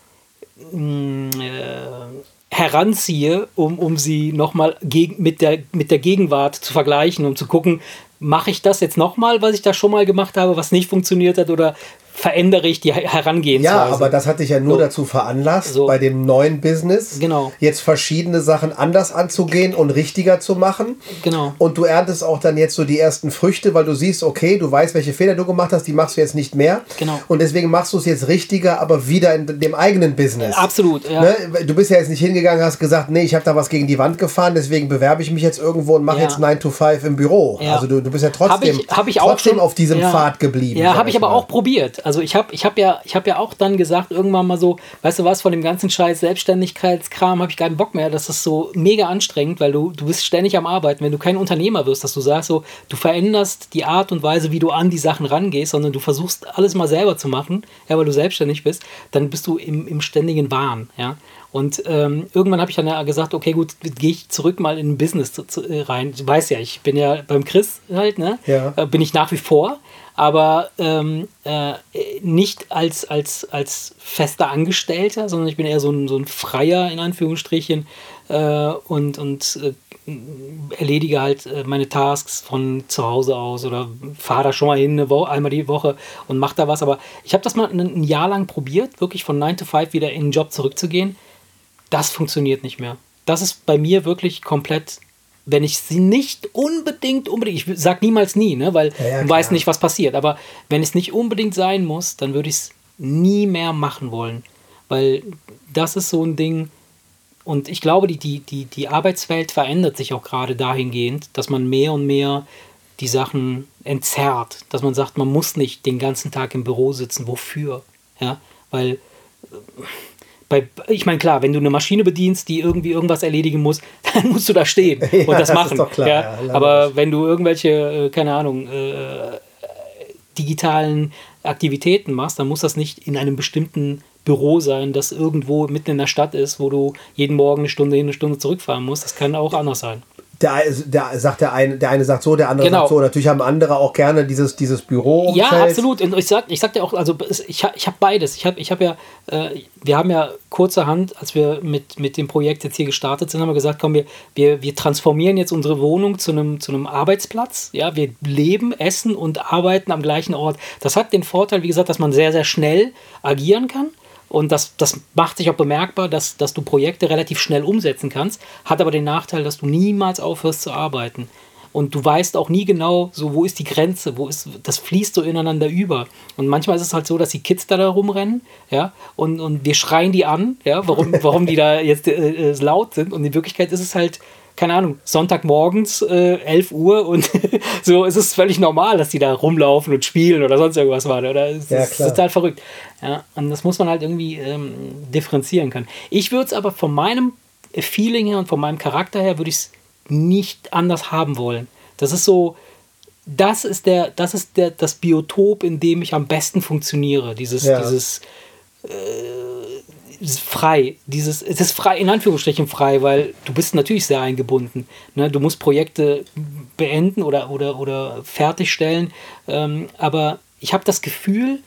heranziehe, um, um sie nochmal mit der, mit der Gegenwart zu vergleichen, um zu gucken, mache ich das jetzt nochmal, was ich da schon mal gemacht habe, was nicht funktioniert hat, oder verändere ich die Herangehensweise. Ja, aber das hat dich ja nur So. dazu veranlasst, So. bei dem neuen Business Genau. jetzt verschiedene Sachen anders anzugehen und richtiger zu machen. Genau. Und du erntest auch dann jetzt so die ersten Früchte, weil du siehst, okay, du weißt, welche Fehler du gemacht hast, die machst du jetzt nicht mehr. Genau. Und deswegen machst du es jetzt richtiger, aber wieder in dem eigenen Business. Absolut, ja. Ne? Du bist ja jetzt nicht hingegangen, hast gesagt, nee, ich habe da was gegen die Wand gefahren, deswegen bewerbe ich mich jetzt irgendwo und mache Ja. jetzt 9 to 5 im Büro. Ja. Also du, du bist ja Hab trotzdem, ich, hab ich auch trotzdem schon, auf diesem Pfad geblieben. Ja, habe ich aber mal. auch probiert. Also ich habe ich hab ja, ich hab ja auch dann gesagt, irgendwann mal so, weißt du was, von dem ganzen Scheiß Selbstständigkeitskram habe ich keinen Bock mehr. Das ist so mega anstrengend, weil du, du bist ständig am Arbeiten. Wenn du kein Unternehmer wirst, dass du sagst, so, du veränderst die Art und Weise, wie du an die Sachen rangehst, sondern du versuchst alles mal selber zu machen, ja, weil du selbstständig bist, dann bist du im, im ständigen Wahn, ja. Und ähm, irgendwann habe ich dann ja gesagt, okay, gut, gehe ich zurück mal in ein Business zu, zu, äh, rein. Du weißt ja, ich bin ja beim Chris halt, ne? Ja. Äh, bin ich nach wie vor, aber ähm, äh, nicht als, als, als fester Angestellter, sondern ich bin eher so ein, so ein Freier in Anführungsstrichen äh, und, und äh, erledige halt äh, meine Tasks von zu Hause aus oder fahre da schon mal hin, eine Wo einmal die Woche und mache da was. Aber ich habe das mal ein, ein Jahr lang probiert, wirklich von 9 to 5 wieder in den Job zurückzugehen. Das funktioniert nicht mehr. Das ist bei mir wirklich komplett, wenn ich sie nicht unbedingt, unbedingt, ich sag niemals nie, ne, weil Ja, ja, man weiß nicht, was passiert. Aber wenn es nicht unbedingt sein muss, dann würde ich es nie mehr machen wollen. Weil das ist so ein Ding, und ich glaube, die, die, die, die Arbeitswelt verändert sich auch gerade dahingehend, dass man mehr und mehr die Sachen entzerrt. Dass man sagt, man muss nicht den ganzen Tag im Büro sitzen. Wofür? Ja, weil äh, bei, ich meine, klar, wenn du eine Maschine bedienst, die irgendwie irgendwas erledigen muss, dann musst du da stehen und Ja, das das machen. doch klar, ja. ja. Aber wenn du irgendwelche, äh, keine Ahnung, äh, digitalen Aktivitäten machst, dann muss das nicht in einem bestimmten Büro sein, das irgendwo mitten in der Stadt ist, wo du jeden Morgen eine Stunde hin, eine Stunde zurückfahren musst. Das kann auch anders sein. Der, der sagt der eine, der eine sagt so, der andere Genau. sagt so. Natürlich haben andere auch gerne dieses, dieses Büro. Ja, absolut. Und ich sag, ich sag dir auch, also ich, ich habe beides. Ich habe ich hab ja, äh, wir haben ja kurzerhand, als wir mit, mit dem Projekt jetzt hier gestartet sind, haben wir gesagt, komm, wir, wir, wir transformieren jetzt unsere Wohnung zu einem, zu einem Arbeitsplatz. Ja, wir leben, essen und arbeiten am gleichen Ort. Das hat den Vorteil, wie gesagt, dass man sehr, sehr schnell agieren kann. Und das, das macht sich auch bemerkbar, dass, dass du Projekte relativ schnell umsetzen kannst, hat aber den Nachteil, dass du niemals aufhörst zu arbeiten. Und du weißt auch nie genau, so wo ist die Grenze, wo ist, das fließt so ineinander über. Und manchmal ist es halt so, dass die Kids da, da rumrennen, ja, und, und wir schreien die an, ja, warum, warum die da jetzt äh, äh, laut sind. Und in Wirklichkeit ist es halt, keine Ahnung, Sonntagmorgens, äh, 11 Uhr und so ist es völlig normal, dass die da rumlaufen und spielen oder sonst irgendwas war. Oder es Ja, ist total verrückt. Ja, und das muss man halt irgendwie ähm, differenzieren können. Ich würde es aber von meinem Feeling her und von meinem Charakter her würde ich es nicht anders haben wollen. Das ist so, das ist der, das ist der, das Biotop, in dem ich am besten funktioniere. Dieses, Ja. dieses ist frei. Dieses, es ist frei, in Anführungsstrichen frei, weil du bist natürlich sehr eingebunden. Ne? Du musst Projekte beenden oder, oder, oder fertigstellen. Ähm, aber ich habe das Gefühl,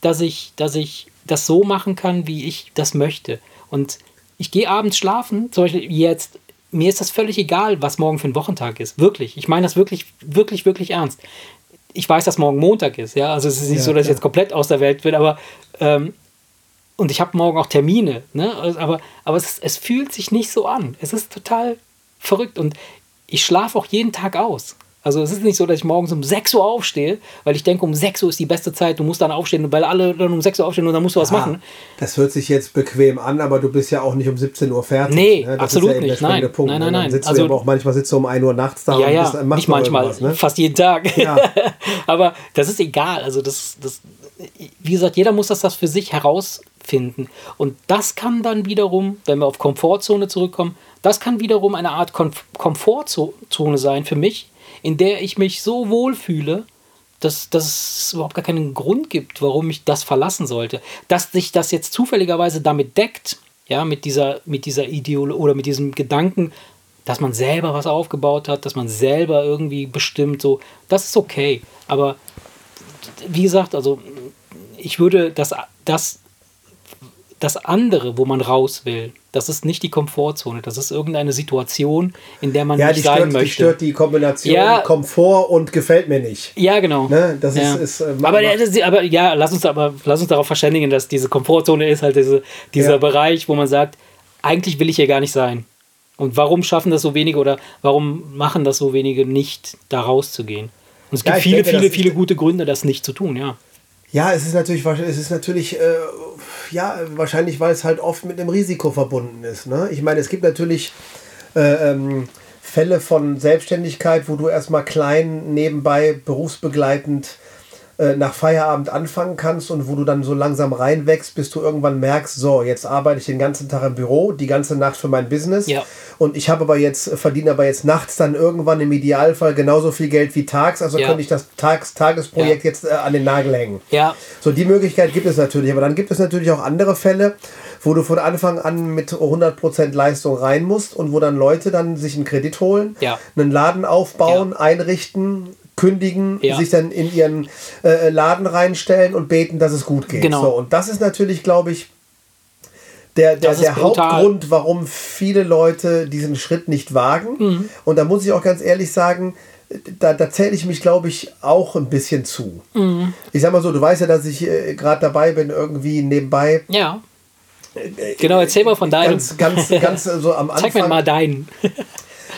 dass ich, dass ich das so machen kann, wie ich das möchte. Und ich gehe abends schlafen, zum Beispiel jetzt, mir ist das völlig egal, was morgen für ein Wochentag ist. Wirklich. Ich meine das wirklich, wirklich, wirklich ernst. Ich weiß, dass morgen Montag ist, ja. Also es ist nicht Ja, so, dass ich klar. jetzt komplett aus der Welt bin, aber ähm, und ich habe morgen auch Termine, ne? Also, Aber, aber es, es fühlt sich nicht so an. Es ist total verrückt und ich schlafe auch jeden Tag aus. Also es ist nicht so, dass ich morgens um 6 Uhr aufstehe, weil ich denke, um 6 Uhr ist die beste Zeit, du musst dann aufstehen, weil alle dann um 6 Uhr aufstehen und dann musst du was Ja, machen. Das hört sich jetzt bequem an, aber du bist ja auch nicht um 17 Uhr fertig. Nee, ne? Das absolut ist ja nicht. Nein. Punkt. Nein, ne? nein, nein. Sitzt Also- auch manchmal sitzt du um 1 Uhr nachts da Ja, und bist, machst nicht manchmal, ne? fast jeden Tag. Ja. Aber das ist egal. Also das, das wie gesagt, jeder muss das, das für sich herausfinden. Und das kann dann wiederum, wenn wir auf Komfortzone zurückkommen, das kann wiederum eine Art Kom Komfortzone sein für mich, in der ich mich so wohlfühle, dass, dass es überhaupt gar keinen Grund gibt, warum ich das verlassen sollte. Dass sich das jetzt zufälligerweise damit deckt, ja, mit dieser, mit dieser Ideologie oder mit diesem Gedanken, dass man selber was aufgebaut hat, dass man selber irgendwie bestimmt, so, das ist okay. Aber wie gesagt, also ich würde das, das, das andere, wo man raus will, das ist nicht die Komfortzone, das ist irgendeine Situation, in der man Ja, nicht die sein stört, die möchte. stört die Kombination Ja. Komfort und gefällt mir nicht. Ja, genau. Ne? Das ja. ist, ist äh, aber, macht- das, aber ja, lass uns aber lass uns darauf verständigen, dass diese Komfortzone ist halt diese, dieser Ja. Bereich, wo man sagt, eigentlich will ich hier gar nicht sein. Und warum schaffen das so wenige oder warum machen das so wenige nicht, da rauszugehen? Und es Ja, gibt viele, denke, viele, ist- viele gute Gründe, das nicht zu tun, ja. Ja, es ist natürlich, es ist natürlich, äh, ja, wahrscheinlich, weil es halt oft mit einem Risiko verbunden ist. Ne? Ich meine, es gibt natürlich äh, ähm, Fälle von Selbstständigkeit, wo du erstmal klein nebenbei berufsbegleitend äh, nach Feierabend anfangen kannst und wo du dann so langsam reinwächst, bis du irgendwann merkst, so, jetzt arbeite ich den ganzen Tag im Büro, die ganze Nacht für mein Business Ja. Und ich habe aber jetzt, verdiene aber jetzt nachts dann irgendwann im Idealfall genauso viel Geld wie tags, also Ja. könnte ich das Tags Tagesprojekt Ja. jetzt äh, an den Nagel hängen. Ja, So, die Möglichkeit gibt es natürlich, aber dann gibt es natürlich auch andere Fälle, wo du von Anfang an mit 100% Leistung rein musst und wo dann Leute dann sich einen Kredit holen, Ja. einen Laden aufbauen, einrichten, kündigen, Ja. sich dann in ihren äh, Laden reinstellen und beten, dass es gut geht. Genau. So, und das ist natürlich, glaube ich, der, der, der. Hauptgrund, warum viele Leute diesen Schritt nicht wagen. Mhm. Und da muss ich auch ganz ehrlich sagen, da, da zähle ich mich, glaube ich, auch ein bisschen zu. Mhm. Ich sag mal so, du weißt ja, dass ich äh, gerade dabei bin, irgendwie nebenbei. ja. Genau, erzähl mal von deinem. Ganz, ganz, ganz äh, so am Anfang. Zeig mir mal deinen.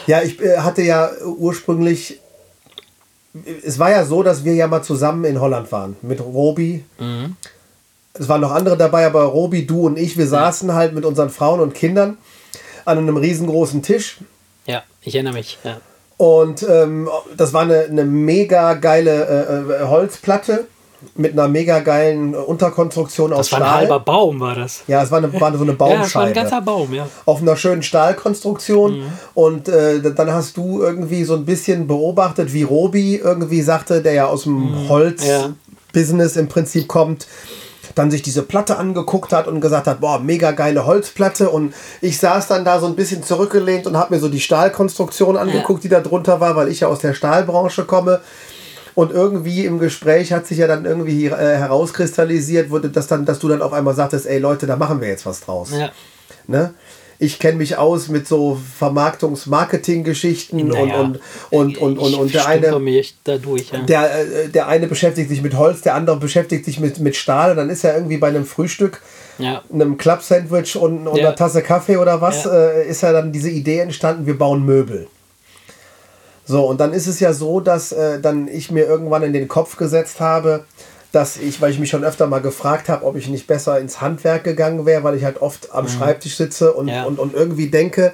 Ja, ich äh, hatte ja ursprünglich. Es war ja so, dass wir ja mal zusammen in Holland waren mit Robi. Mhm. Es waren noch andere dabei, aber Robi, du und ich, wir saßen halt mit unseren Frauen und Kindern an einem riesengroßen Tisch. Ja, ich erinnere mich. Ja. Und ähm, das war eine, eine mega geile äh, äh, Holzplatte mit einer mega geilen Unterkonstruktion aus Das war ein Stahl. halber Baum, war das. Ja, es war, eine, war so eine Ja, das war ein Baumscheibe. ganzer Baum, ja. auf einer schönen Stahlkonstruktion. Und äh, dann hast du irgendwie so ein bisschen beobachtet, wie Robi irgendwie sagte, der ja aus dem Holz-Business im Prinzip kommt, dann sich diese Platte angeguckt hat und gesagt hat, boah, mega geile Holzplatte. Und ich saß dann da so ein bisschen zurückgelehnt und habe mir so die Stahlkonstruktion angeguckt, die da drunter war, weil ich ja aus der Stahlbranche komme. Und irgendwie im Gespräch hat sich ja dann irgendwie äh, herauskristallisiert, wurde das dann, dass du dann auf einmal sagtest, ey Leute, da machen wir jetzt was draus. ja. Ne? Ich kenne mich aus mit so Vermarktungs-Marketing-Geschichten Naja, und, und, und, und, und, der eine. mich da durch, ja. Der, äh, der eine beschäftigt sich mit Holz, der andere beschäftigt sich mit, mit Stahl. Und dann ist ja irgendwie bei einem Frühstück, ja. einem Club-Sandwich und, und Ja. einer Tasse Kaffee oder was, äh, ist ja dann diese Idee entstanden, wir bauen Möbel. So, und dann ist es ja so, dass äh, dann ich mir irgendwann in den Kopf gesetzt habe, dass ich, weil ich mich schon öfter mal gefragt habe, ob ich nicht besser ins Handwerk gegangen wäre, weil ich halt oft am Schreibtisch sitze und, Mhm. Ja. und, und irgendwie denke,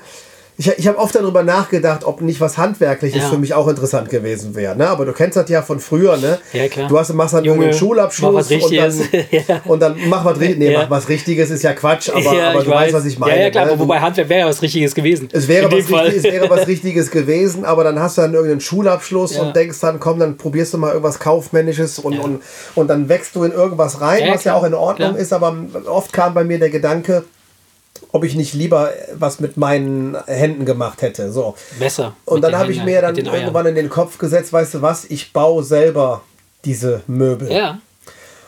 ich, ich habe oft darüber nachgedacht, ob nicht was Handwerkliches Ja. für mich auch interessant gewesen wäre. Ne? Aber du kennst das ja von früher, ne? Ja, klar. Du hast, machst dann Junge, irgendeinen Schulabschluss und dann, Richtiges. Ja. und dann mach was, ri- nee, Ja. mach was Richtiges, ist ja Quatsch, aber, ja, aber du weißt, was ich meine. Ja, ja, klar, ne? wobei Handwerk wäre ja was Richtiges gewesen. es wäre, was Fall. richtig, es wäre was Richtiges gewesen, aber dann hast du dann irgendeinen Schulabschluss Ja. und denkst dann, komm, dann probierst du mal irgendwas Kaufmännisches und, Ja. und, und dann wächst du in irgendwas rein, Ja, was ja klar, auch in Ordnung klar. ist, aber oft kam bei mir der Gedanke, ob ich nicht lieber was mit meinen Händen gemacht hätte. So. Besser. Und dann habe ich mir dann den Eiern. irgendwann in den Kopf gesetzt, weißt du was, ich baue selber diese Möbel. Ja,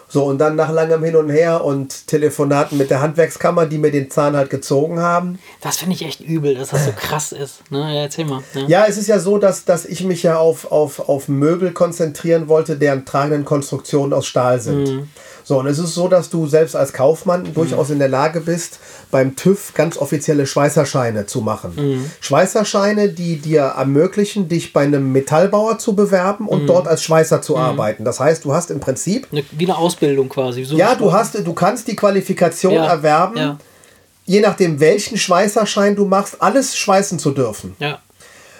So, und dann nach langem Hin und Her und Telefonaten mit der Handwerkskammer, die mir den Zahn halt gezogen haben. das finde ich echt übel, dass das so krass ist. Ne? Ja, erzähl mal. Ja. Ja, es ist ja so, dass, dass ich mich ja auf, auf, auf Möbel konzentrieren wollte, deren tragenden Konstruktionen aus Stahl sind. So, und es ist so, dass du selbst als Kaufmann durchaus in der Lage bist, beim TÜV ganz offizielle Schweißerscheine zu machen. Schweißerscheine, die dir ermöglichen, dich bei einem Metallbauer zu bewerben und dort als Schweißer zu arbeiten. Das heißt, du hast im Prinzip, Ne, Wie eine Ausbildung quasi. So ja, du hast, du kannst die Qualifikation Ja, erwerben, Ja, je nachdem welchen Schweißerschein du machst, alles schweißen zu dürfen. ja.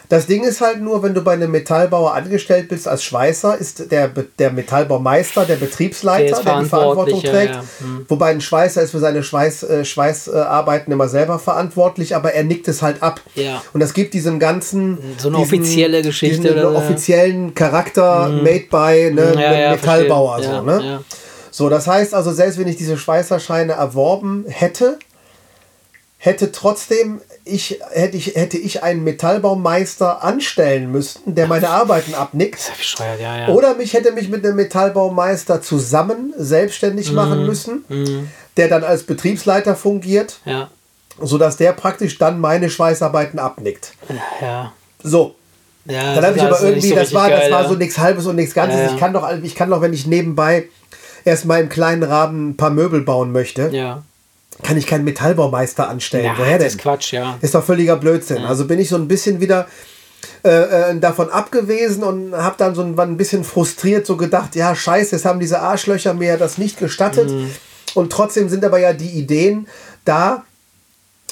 Das Ding ist halt nur, wenn du bei einem Metallbauer angestellt bist als Schweißer, ist der, der Metallbaumeister der Betriebsleiter, Der der, die Verantwortung trägt. ja. Hm. Wobei ein Schweißer ist für seine Schweiß, äh, Schweißarbeiten immer selber verantwortlich, aber er nickt es halt ab. Ja. Und das gibt diesem ganzen So eine offizielle Geschichte diesen oder offiziellen Charakter made by ne, Ja, einem ja, Metallbauer. So, ne? so, das heißt also, selbst wenn ich diese Schweißerscheine erworben hätte, hätte trotzdem ich, hätte, ich, hätte ich einen Metallbaumeister anstellen müssen, der meine Arbeiten abnickt. Ja, ja. Oder mich hätte mich mit einem Metallbaumeister zusammen selbstständig Mhm. machen müssen, der dann als Betriebsleiter fungiert, ja, sodass der praktisch dann meine Schweißarbeiten abnickt. ja. So, ja dann habe ich das aber irgendwie, so das war, das geil, war ja. so nichts Halbes und nichts Ganzes. Ja. Ich kann doch, ich kann doch, wenn ich nebenbei erstmal im kleinen Rahmen ein paar Möbel bauen möchte, Ja. Kann ich keinen Metallbaumeister anstellen. ja Woher das denn? ist Quatsch, ja. Ist doch völliger Blödsinn. Also bin ich so ein bisschen wieder äh, äh, davon abgewesen und habe dann so ein, ein bisschen frustriert so gedacht, ja scheiße, jetzt haben diese Arschlöcher mir das nicht gestattet. Mhm. Und trotzdem sind aber ja die Ideen da,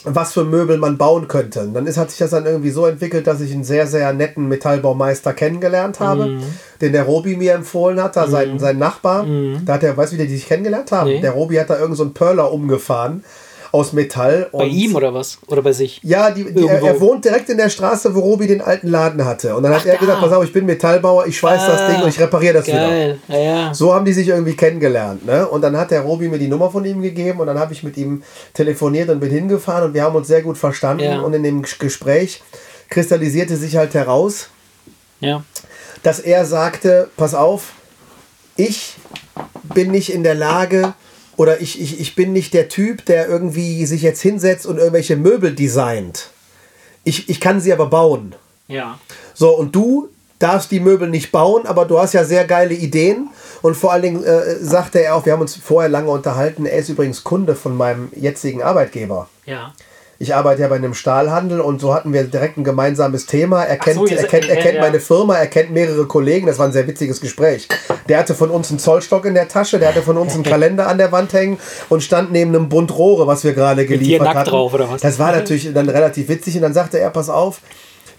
was für Möbel man bauen könnte. Und dann ist, hat sich das dann irgendwie so entwickelt, dass ich einen sehr, sehr netten Metallbaumeister kennengelernt habe, Mhm. den der Robi mir empfohlen hat, da sein, sein Nachbar. Da hat er, weißt du, wie die sich kennengelernt haben? Mhm. Nee. Der Robi hat da irgend so einen Perler umgefahren aus Metall. Bei ihm oder was? Oder bei sich? ja, die, die, er, er wohnt direkt in der Straße, wo Robi den alten Laden hatte. Und dann hat Ach, er gesagt, pass auf, ich bin Metallbauer, ich schweiß das Ah, Ding und ich repariere das wieder. Geil, ja, ja. So haben die sich irgendwie kennengelernt. Ne? Und dann hat der Robi mir die Nummer von ihm gegeben und dann habe ich mit ihm telefoniert und bin hingefahren und wir haben uns sehr gut verstanden. Ja. Und in dem Gespräch kristallisierte sich halt heraus, dass er sagte, pass auf, ich bin nicht in der Lage oder ich, ich, ich bin nicht der Typ, der irgendwie sich jetzt hinsetzt und irgendwelche Möbel designt. Ich, ich kann sie aber bauen. Ja. So, und du darfst die Möbel nicht bauen, aber du hast ja sehr geile Ideen. Und vor allen Dingen äh, sagte er auch, wir haben uns vorher lange unterhalten, er ist übrigens Kunde von meinem jetzigen Arbeitgeber. Ja. Ich arbeite ja bei einem Stahlhandel und so hatten wir direkt ein gemeinsames Thema. Er kennt, so, er kennt, er kennt ja. meine Firma, er kennt mehrere Kollegen. Das war ein sehr witziges Gespräch. Der hatte von uns einen Zollstock in der Tasche, der hatte von uns einen Kalender an der Wand hängen und stand neben einem Bund Rohre, was wir gerade geliefert hatten. drauf, oder was? Das war natürlich dann relativ witzig und dann sagte er, pass auf,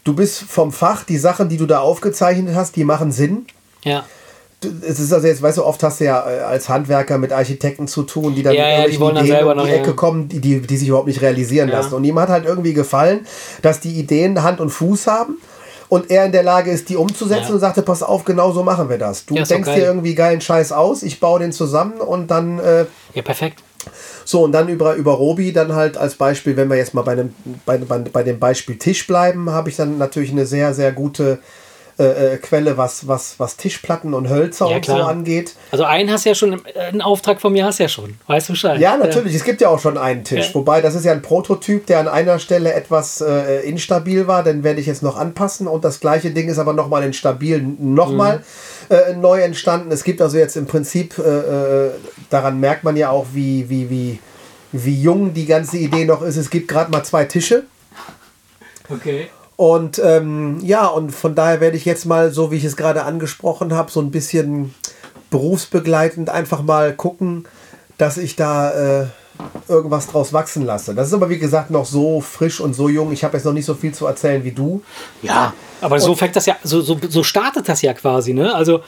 du bist vom Fach, die Sachen, die du da aufgezeichnet hast, die machen Sinn. Ja. Es ist also jetzt, weißt du, oft hast du ja äh, als Handwerker mit Architekten zu tun, die dann Ja, ja, die wollen dann Ideen selber um die noch, ja. Ecke kommen, die, die, die sich überhaupt nicht realisieren Ja. lassen. Und ihm hat halt irgendwie gefallen, dass die Ideen Hand und Fuß haben und er in der Lage ist, die umzusetzen Ja. und sagte, pass auf, genau so machen wir das. Du Ja, denkst dir irgendwie geilen Scheiß aus, ich baue den zusammen und dann äh, Ja, perfekt. so, und dann über, über Robi dann halt als Beispiel, wenn wir jetzt mal bei dem, bei, bei, bei dem Beispiel Tisch bleiben, habe ich dann natürlich eine sehr, sehr gute äh, äh, Quelle, was, was, was Tischplatten und Hölzer Ja, und so klar. angeht. Also einen hast du ja schon, einen Auftrag von mir hast du ja schon. Weißt du Bescheid? Ja, natürlich. Es gibt ja auch schon einen Tisch. Ja. Wobei, das ist ja ein Prototyp, der an einer Stelle etwas äh, instabil war. Den werde ich jetzt noch anpassen. Und das gleiche Ding ist aber nochmal in stabil nochmal Mhm. äh, neu entstanden. Es gibt also jetzt im Prinzip, äh, äh, daran merkt man ja auch, wie, wie, wie, wie jung die ganze Idee noch ist. Es gibt gerade mal zwei Tische. Okay. Und ähm, ja, und von daher werde ich jetzt mal, so wie ich es gerade angesprochen habe, so ein bisschen berufsbegleitend einfach mal gucken, dass ich da äh, irgendwas draus wachsen lasse. Das ist aber wie gesagt noch so frisch und so jung. Ich habe jetzt noch nicht so viel zu erzählen wie du. Ja, aber so fängt das ja, so, so, so startet das ja quasi, ne? Also,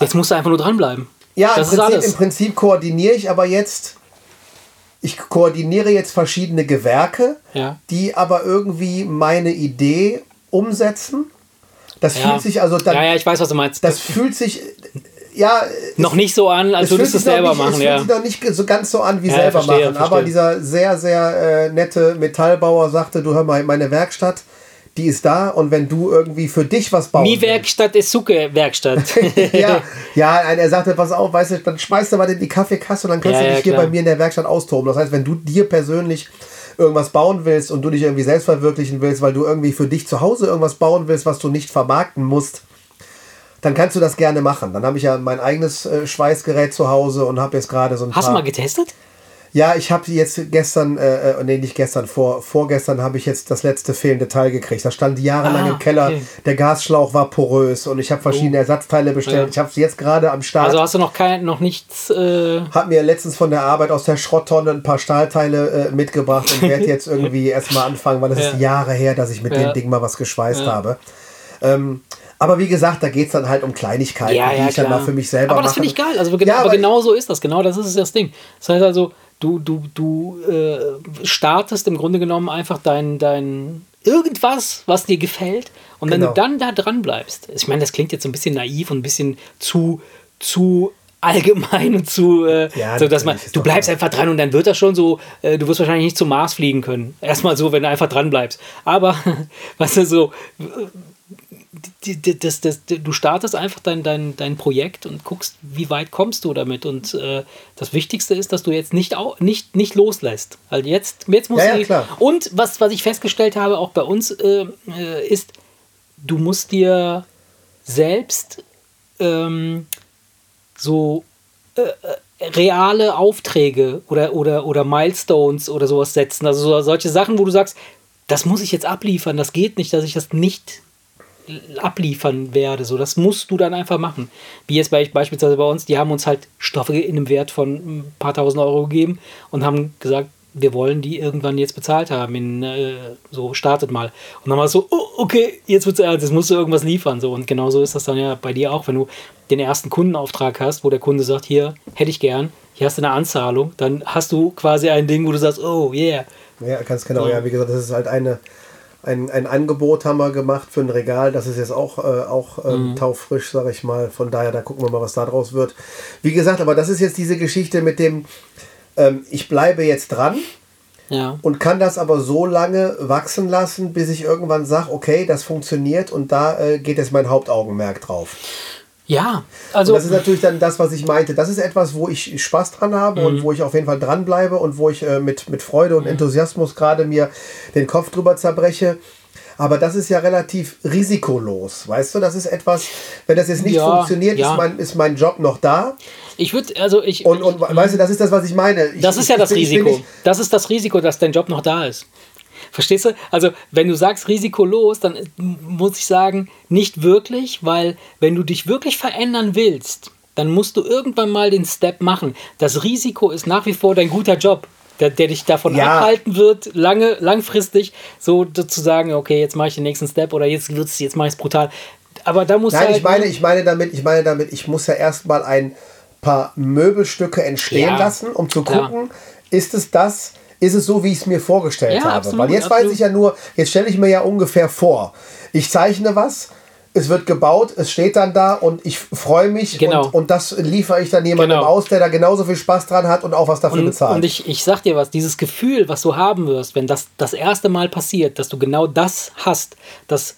jetzt musst du einfach nur dranbleiben. Ja, das im, ist Prinzip, alles. im Prinzip koordiniere ich aber jetzt, ich koordiniere jetzt verschiedene Gewerke, Ja. die aber irgendwie meine Idee umsetzen. Das Ja. fühlt sich also dann, ja, ja, ich weiß, was du meinst. das fühlt sich, ja, noch nicht so an, als es würdest du es selber nicht, machen, es ja. fühlt sich noch nicht so ganz so an wie Ja, selber verstehe, machen. verstehe. Aber dieser sehr, sehr äh, nette Metallbauer sagte, du hör mal, meine Werkstatt, die ist da und wenn du irgendwie für dich was bauen Mi Werkstatt ist Sucke-Werkstatt. willst- ja, ja, er sagte, pass auf, weißt du, dann schmeißt du mal in die Kaffeekasse und dann kannst Ja, du ja, dich hier klar. bei mir in der Werkstatt austoben. Das heißt, wenn du dir persönlich irgendwas bauen willst und du dich irgendwie selbst verwirklichen willst, weil du irgendwie für dich zu Hause irgendwas bauen willst, was du nicht vermarkten musst, dann kannst du das gerne machen. Dann habe ich ja mein eigenes äh, Schweißgerät zu Hause und habe jetzt gerade so ein Hast du paar... mal getestet? Ja, ich habe jetzt gestern, äh, äh, nee, nicht gestern, vor, vorgestern habe ich jetzt das letzte fehlende Teil gekriegt. Das stand jahrelang Ah, im Keller. okay. Der Gasschlauch war porös und ich habe verschiedene Ersatzteile bestellt. Ja. Ich habe sie jetzt gerade am Start. Also hast du noch kein, noch nichts. Äh, Hab mir letztens von der Arbeit aus der Schrotttonne ein paar Stahlteile äh, mitgebracht und werde jetzt irgendwie erstmal anfangen, weil es ist Ja. Jahre her, dass ich mit Ja. dem Ding mal was geschweißt habe. Ähm, aber wie gesagt, da geht es dann halt um Kleinigkeiten, ja, die ja, ich dann klar. mal für mich selber aber mache. das finde ich geil. Also, genau, Ja, aber aber- genau so ist das. Genau das ist das Ding. Das heißt also, du, du, du äh, startest im Grunde genommen einfach dein, dein irgendwas, was dir gefällt. Und wenn Genau. du dann da dran bleibst, ich meine, das klingt jetzt so ein bisschen naiv und ein bisschen zu, zu allgemein und zu, äh, Ja, so dass man, du bleibst einfach dran und dann wird das schon so, äh, du wirst wahrscheinlich nicht zum Mars fliegen können. Erstmal so, wenn du einfach dran bleibst. Aber, weißt du, so, das, das, du startest einfach dein, dein, dein Projekt und guckst, wie weit kommst du damit. Und äh, das Wichtigste ist, dass du jetzt nicht, au, nicht, nicht loslässt. Also jetzt, jetzt muss Ja, ja, ich- klar. Und was, was ich festgestellt habe, auch bei uns, äh, äh, ist, du musst dir selbst ähm, so äh, äh, reale Aufträge oder, oder, oder Milestones oder sowas setzen. Also so, solche Sachen, wo du sagst, das muss ich jetzt abliefern, das geht nicht, dass ich das nicht abliefern werde. So, das musst du dann einfach machen. Wie jetzt bei, beispielsweise bei uns, die haben uns halt Stoffe in einem Wert von ein paar tausend Euro gegeben und haben gesagt, wir wollen die irgendwann jetzt bezahlt haben. In, äh, so, startet mal. Und dann war es so, oh, okay, jetzt wird's jetzt musst du irgendwas liefern. So, und genauso ist das dann ja bei dir auch, wenn du den ersten Kundenauftrag hast, wo der Kunde sagt, hier, hätte ich gern, hier hast du eine Anzahlung, dann hast du quasi ein Ding, wo du sagst, oh yeah. Ja, ganz genau. So. Ja, wie gesagt, das ist halt eine, ein, ein Angebot haben wir gemacht für ein Regal. Das ist jetzt auch, äh, auch ähm, Mhm. taufrisch, sage ich mal. Von daher, da gucken wir mal, was da draus wird. Wie gesagt, aber das ist jetzt diese Geschichte mit dem, ähm, ich bleibe jetzt dran Ja. und kann das aber so lange wachsen lassen, bis ich irgendwann sage, okay, das funktioniert und da äh, geht jetzt mein Hauptaugenmerk drauf. Ja, Und also. das ist natürlich dann das, was ich meinte. Das ist etwas, wo ich Spaß dran habe Mhm. und wo ich auf jeden Fall dranbleibe und wo ich äh, mit, mit Freude und Enthusiasmus gerade mir den Kopf drüber zerbreche. Aber das ist ja relativ risikolos, weißt du? Das ist etwas, wenn das jetzt nicht Ja, funktioniert, ja. ist, mein, ist mein Job noch da. Ich würde, also ich. Und, und weißt du, das ist das, was ich meine. Ich, Das ist ja ich das ich Risiko. nicht- Das ist das Risiko, dass dein Job noch da ist. Verstehst du? Also, wenn du sagst risikolos, dann muss ich sagen, nicht wirklich, weil wenn du dich wirklich verändern willst, dann musst du irgendwann mal den Step machen. Das Risiko ist nach wie vor dein guter Job, der, der dich davon Ja. abhalten wird, lange, langfristig so zu sagen, okay, jetzt mache ich den nächsten Step oder jetzt wird's, jetzt mache ich es brutal. Aber da muss Nein, halt, ich meine, ich meine damit, ich meine damit, ich muss ja erstmal ein paar Möbelstücke entstehen Ja, lassen, um zu gucken, ist es das, ist es so, wie ich es mir vorgestellt Ja, habe. absolut, Weil jetzt weiß absolut. ich ja nur, jetzt stelle ich mir ja ungefähr vor, ich zeichne was, es wird gebaut, es steht dann da und ich freue mich Genau. und, und das liefere ich dann jemandem Genau. aus, der da genauso viel Spaß dran hat und auch was dafür Und, bezahlt. und ich, ich sag dir was, dieses Gefühl, was du haben wirst, wenn das das erste Mal passiert, dass du genau das hast, dass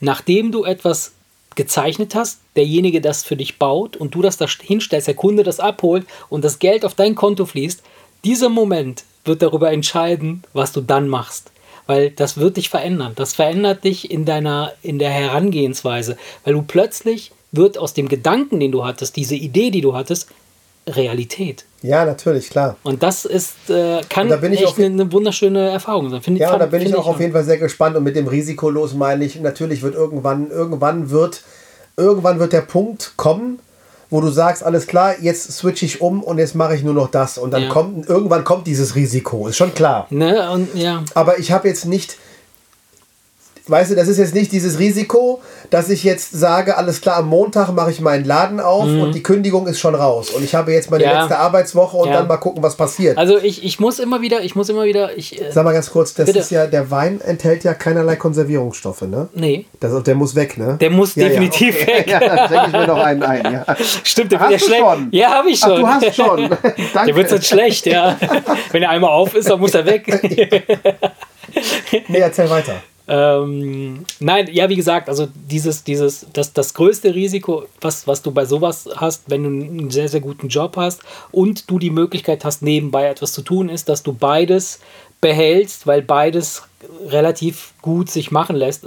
nachdem du etwas gezeichnet hast, derjenige das für dich baut und du das da hinstellst, der Kunde das abholt und das Geld auf dein Konto fließt, dieser Moment wird darüber entscheiden, was du dann machst. Weil das wird dich verändern. Das verändert dich in deiner, in der Herangehensweise. Weil du plötzlich wird aus dem Gedanken, den du hattest, diese Idee, die du hattest, Realität. ja, natürlich, klar. Und das ist, äh, kann da bin ich echt eine, eine wunderschöne Erfahrung sein. Find, Ja, fand- da bin ich auch auf jeden Fall sehr gespannt und mit dem Risikolos meine ich, natürlich wird irgendwann, irgendwann wird, irgendwann wird der Punkt kommen, wo du sagst, alles klar, jetzt switche ich um und jetzt mache ich nur noch das. Und dann Ja. kommt, irgendwann kommt dieses Risiko, ist schon klar. Ne? Und ja, Aber ich habe jetzt nicht, weißt du, das ist jetzt nicht dieses Risiko, dass ich jetzt sage, alles klar, am Montag mache ich meinen Laden auf und die Kündigung ist schon raus. Und ich habe jetzt meine Mhm. Ja. letzte Arbeitswoche und Ja. dann mal gucken, was passiert. also ich, ich muss immer wieder, ich muss immer wieder, ich, äh, Sag mal ganz kurz, das Bitte. ist ja, der Wein enthält ja keinerlei Konservierungsstoffe, ne? nee, Das, der muss weg, ne? der muss Ja, definitiv okay. weg. Ja, dann schenke ich mir noch einen ein. Stimmt, der Hast wird ja schlecht. schon? Ja, habe ich Ach, schon. du hast schon. Danke. Der wird sonst schlecht, ja. Wenn er einmal auf ist, dann muss er weg. Nee, erzähl weiter. Ähm, nein, ja, wie gesagt, also dieses, dieses, das, das größte Risiko, was, was du bei sowas hast, wenn du einen sehr, sehr guten Job hast und du die Möglichkeit hast, nebenbei etwas zu tun, ist, dass du beides behältst, weil beides relativ gut sich machen lässt.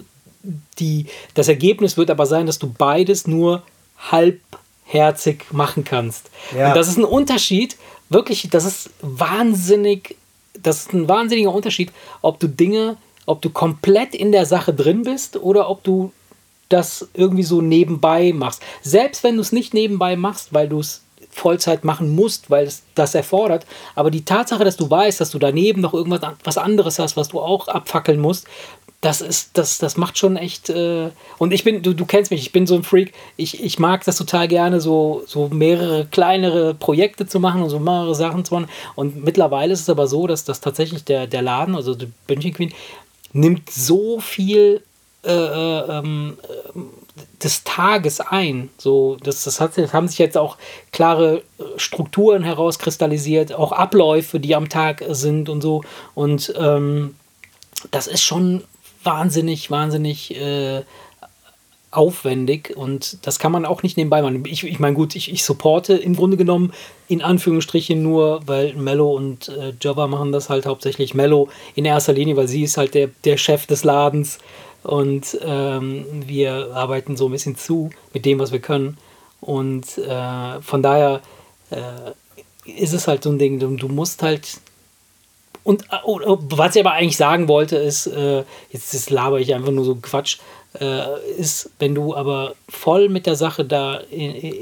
Die, das Ergebnis wird aber sein, dass du beides nur halbherzig machen kannst. Ja. Und das ist ein Unterschied, wirklich, das ist wahnsinnig, das ist ein wahnsinniger Unterschied, ob du Dinge, ob du komplett in der Sache drin bist oder ob du das irgendwie so nebenbei machst. Selbst wenn du es nicht nebenbei machst, weil du es Vollzeit machen musst, weil es das erfordert. Aber die Tatsache, dass du weißt, dass du daneben noch irgendwas was anderes hast, was du auch abfackeln musst, das ist, das, das macht schon echt. Äh und ich bin, du, du kennst mich, ich bin so ein Freak. Ich, ich mag das total gerne, so, so mehrere kleinere Projekte zu machen und so mehrere Sachen zu machen. Und mittlerweile ist es aber so, dass das tatsächlich der, der Laden, also die Bündchen Queen, nimmt so viel äh, äh ähm, des Tages ein. So, das, das, hat, das haben sich jetzt auch klare äh, Strukturen herauskristallisiert, auch Abläufe, die am Tag sind und so. Und ähm, das ist schon wahnsinnig, wahnsinnig äh, aufwendig und das kann man auch nicht nebenbei machen. Ich, ich meine, gut, ich, ich supporte im Grunde genommen in Anführungsstrichen nur, weil Mello und äh, Java machen das halt hauptsächlich Mello in erster Linie, weil sie ist halt der, der Chef des Ladens und ähm, wir arbeiten so ein bisschen zu mit dem, was wir können. Und äh, von daher äh, ist es halt so ein Ding, du, musst halt. Und oh, oh, was ich aber eigentlich sagen wollte, ist, äh, jetzt, jetzt laber ich einfach nur so Quatsch, äh, ist, wenn du aber voll mit der Sache da